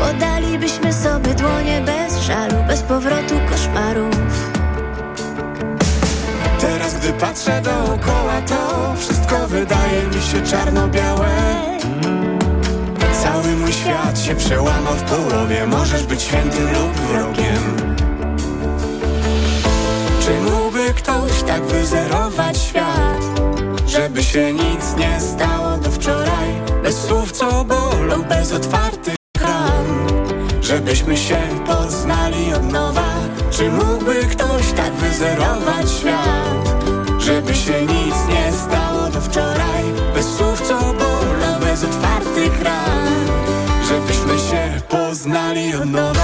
Podalibyśmy sobie dłonie bez żalu Bez powrotu koszmarów. Teraz gdy patrzę dookoła to Wszystko wydaje mi się czarno-białe. Cały mój świat się przełamał w połowie. Możesz być świętym lub wrogiem. Czy mógłby ktoś tak wyzerować świat Żeby się nic nie stało do wczoraj. Bez słów co bolą, bez otwartych ran Żebyśmy się poznali od nowa. Czy mógłby ktoś tak wyzerować świat? Żeby się nic nie stało do wczoraj. Bez słów co bolą, bez otwartych ran Żebyśmy się poznali od nowa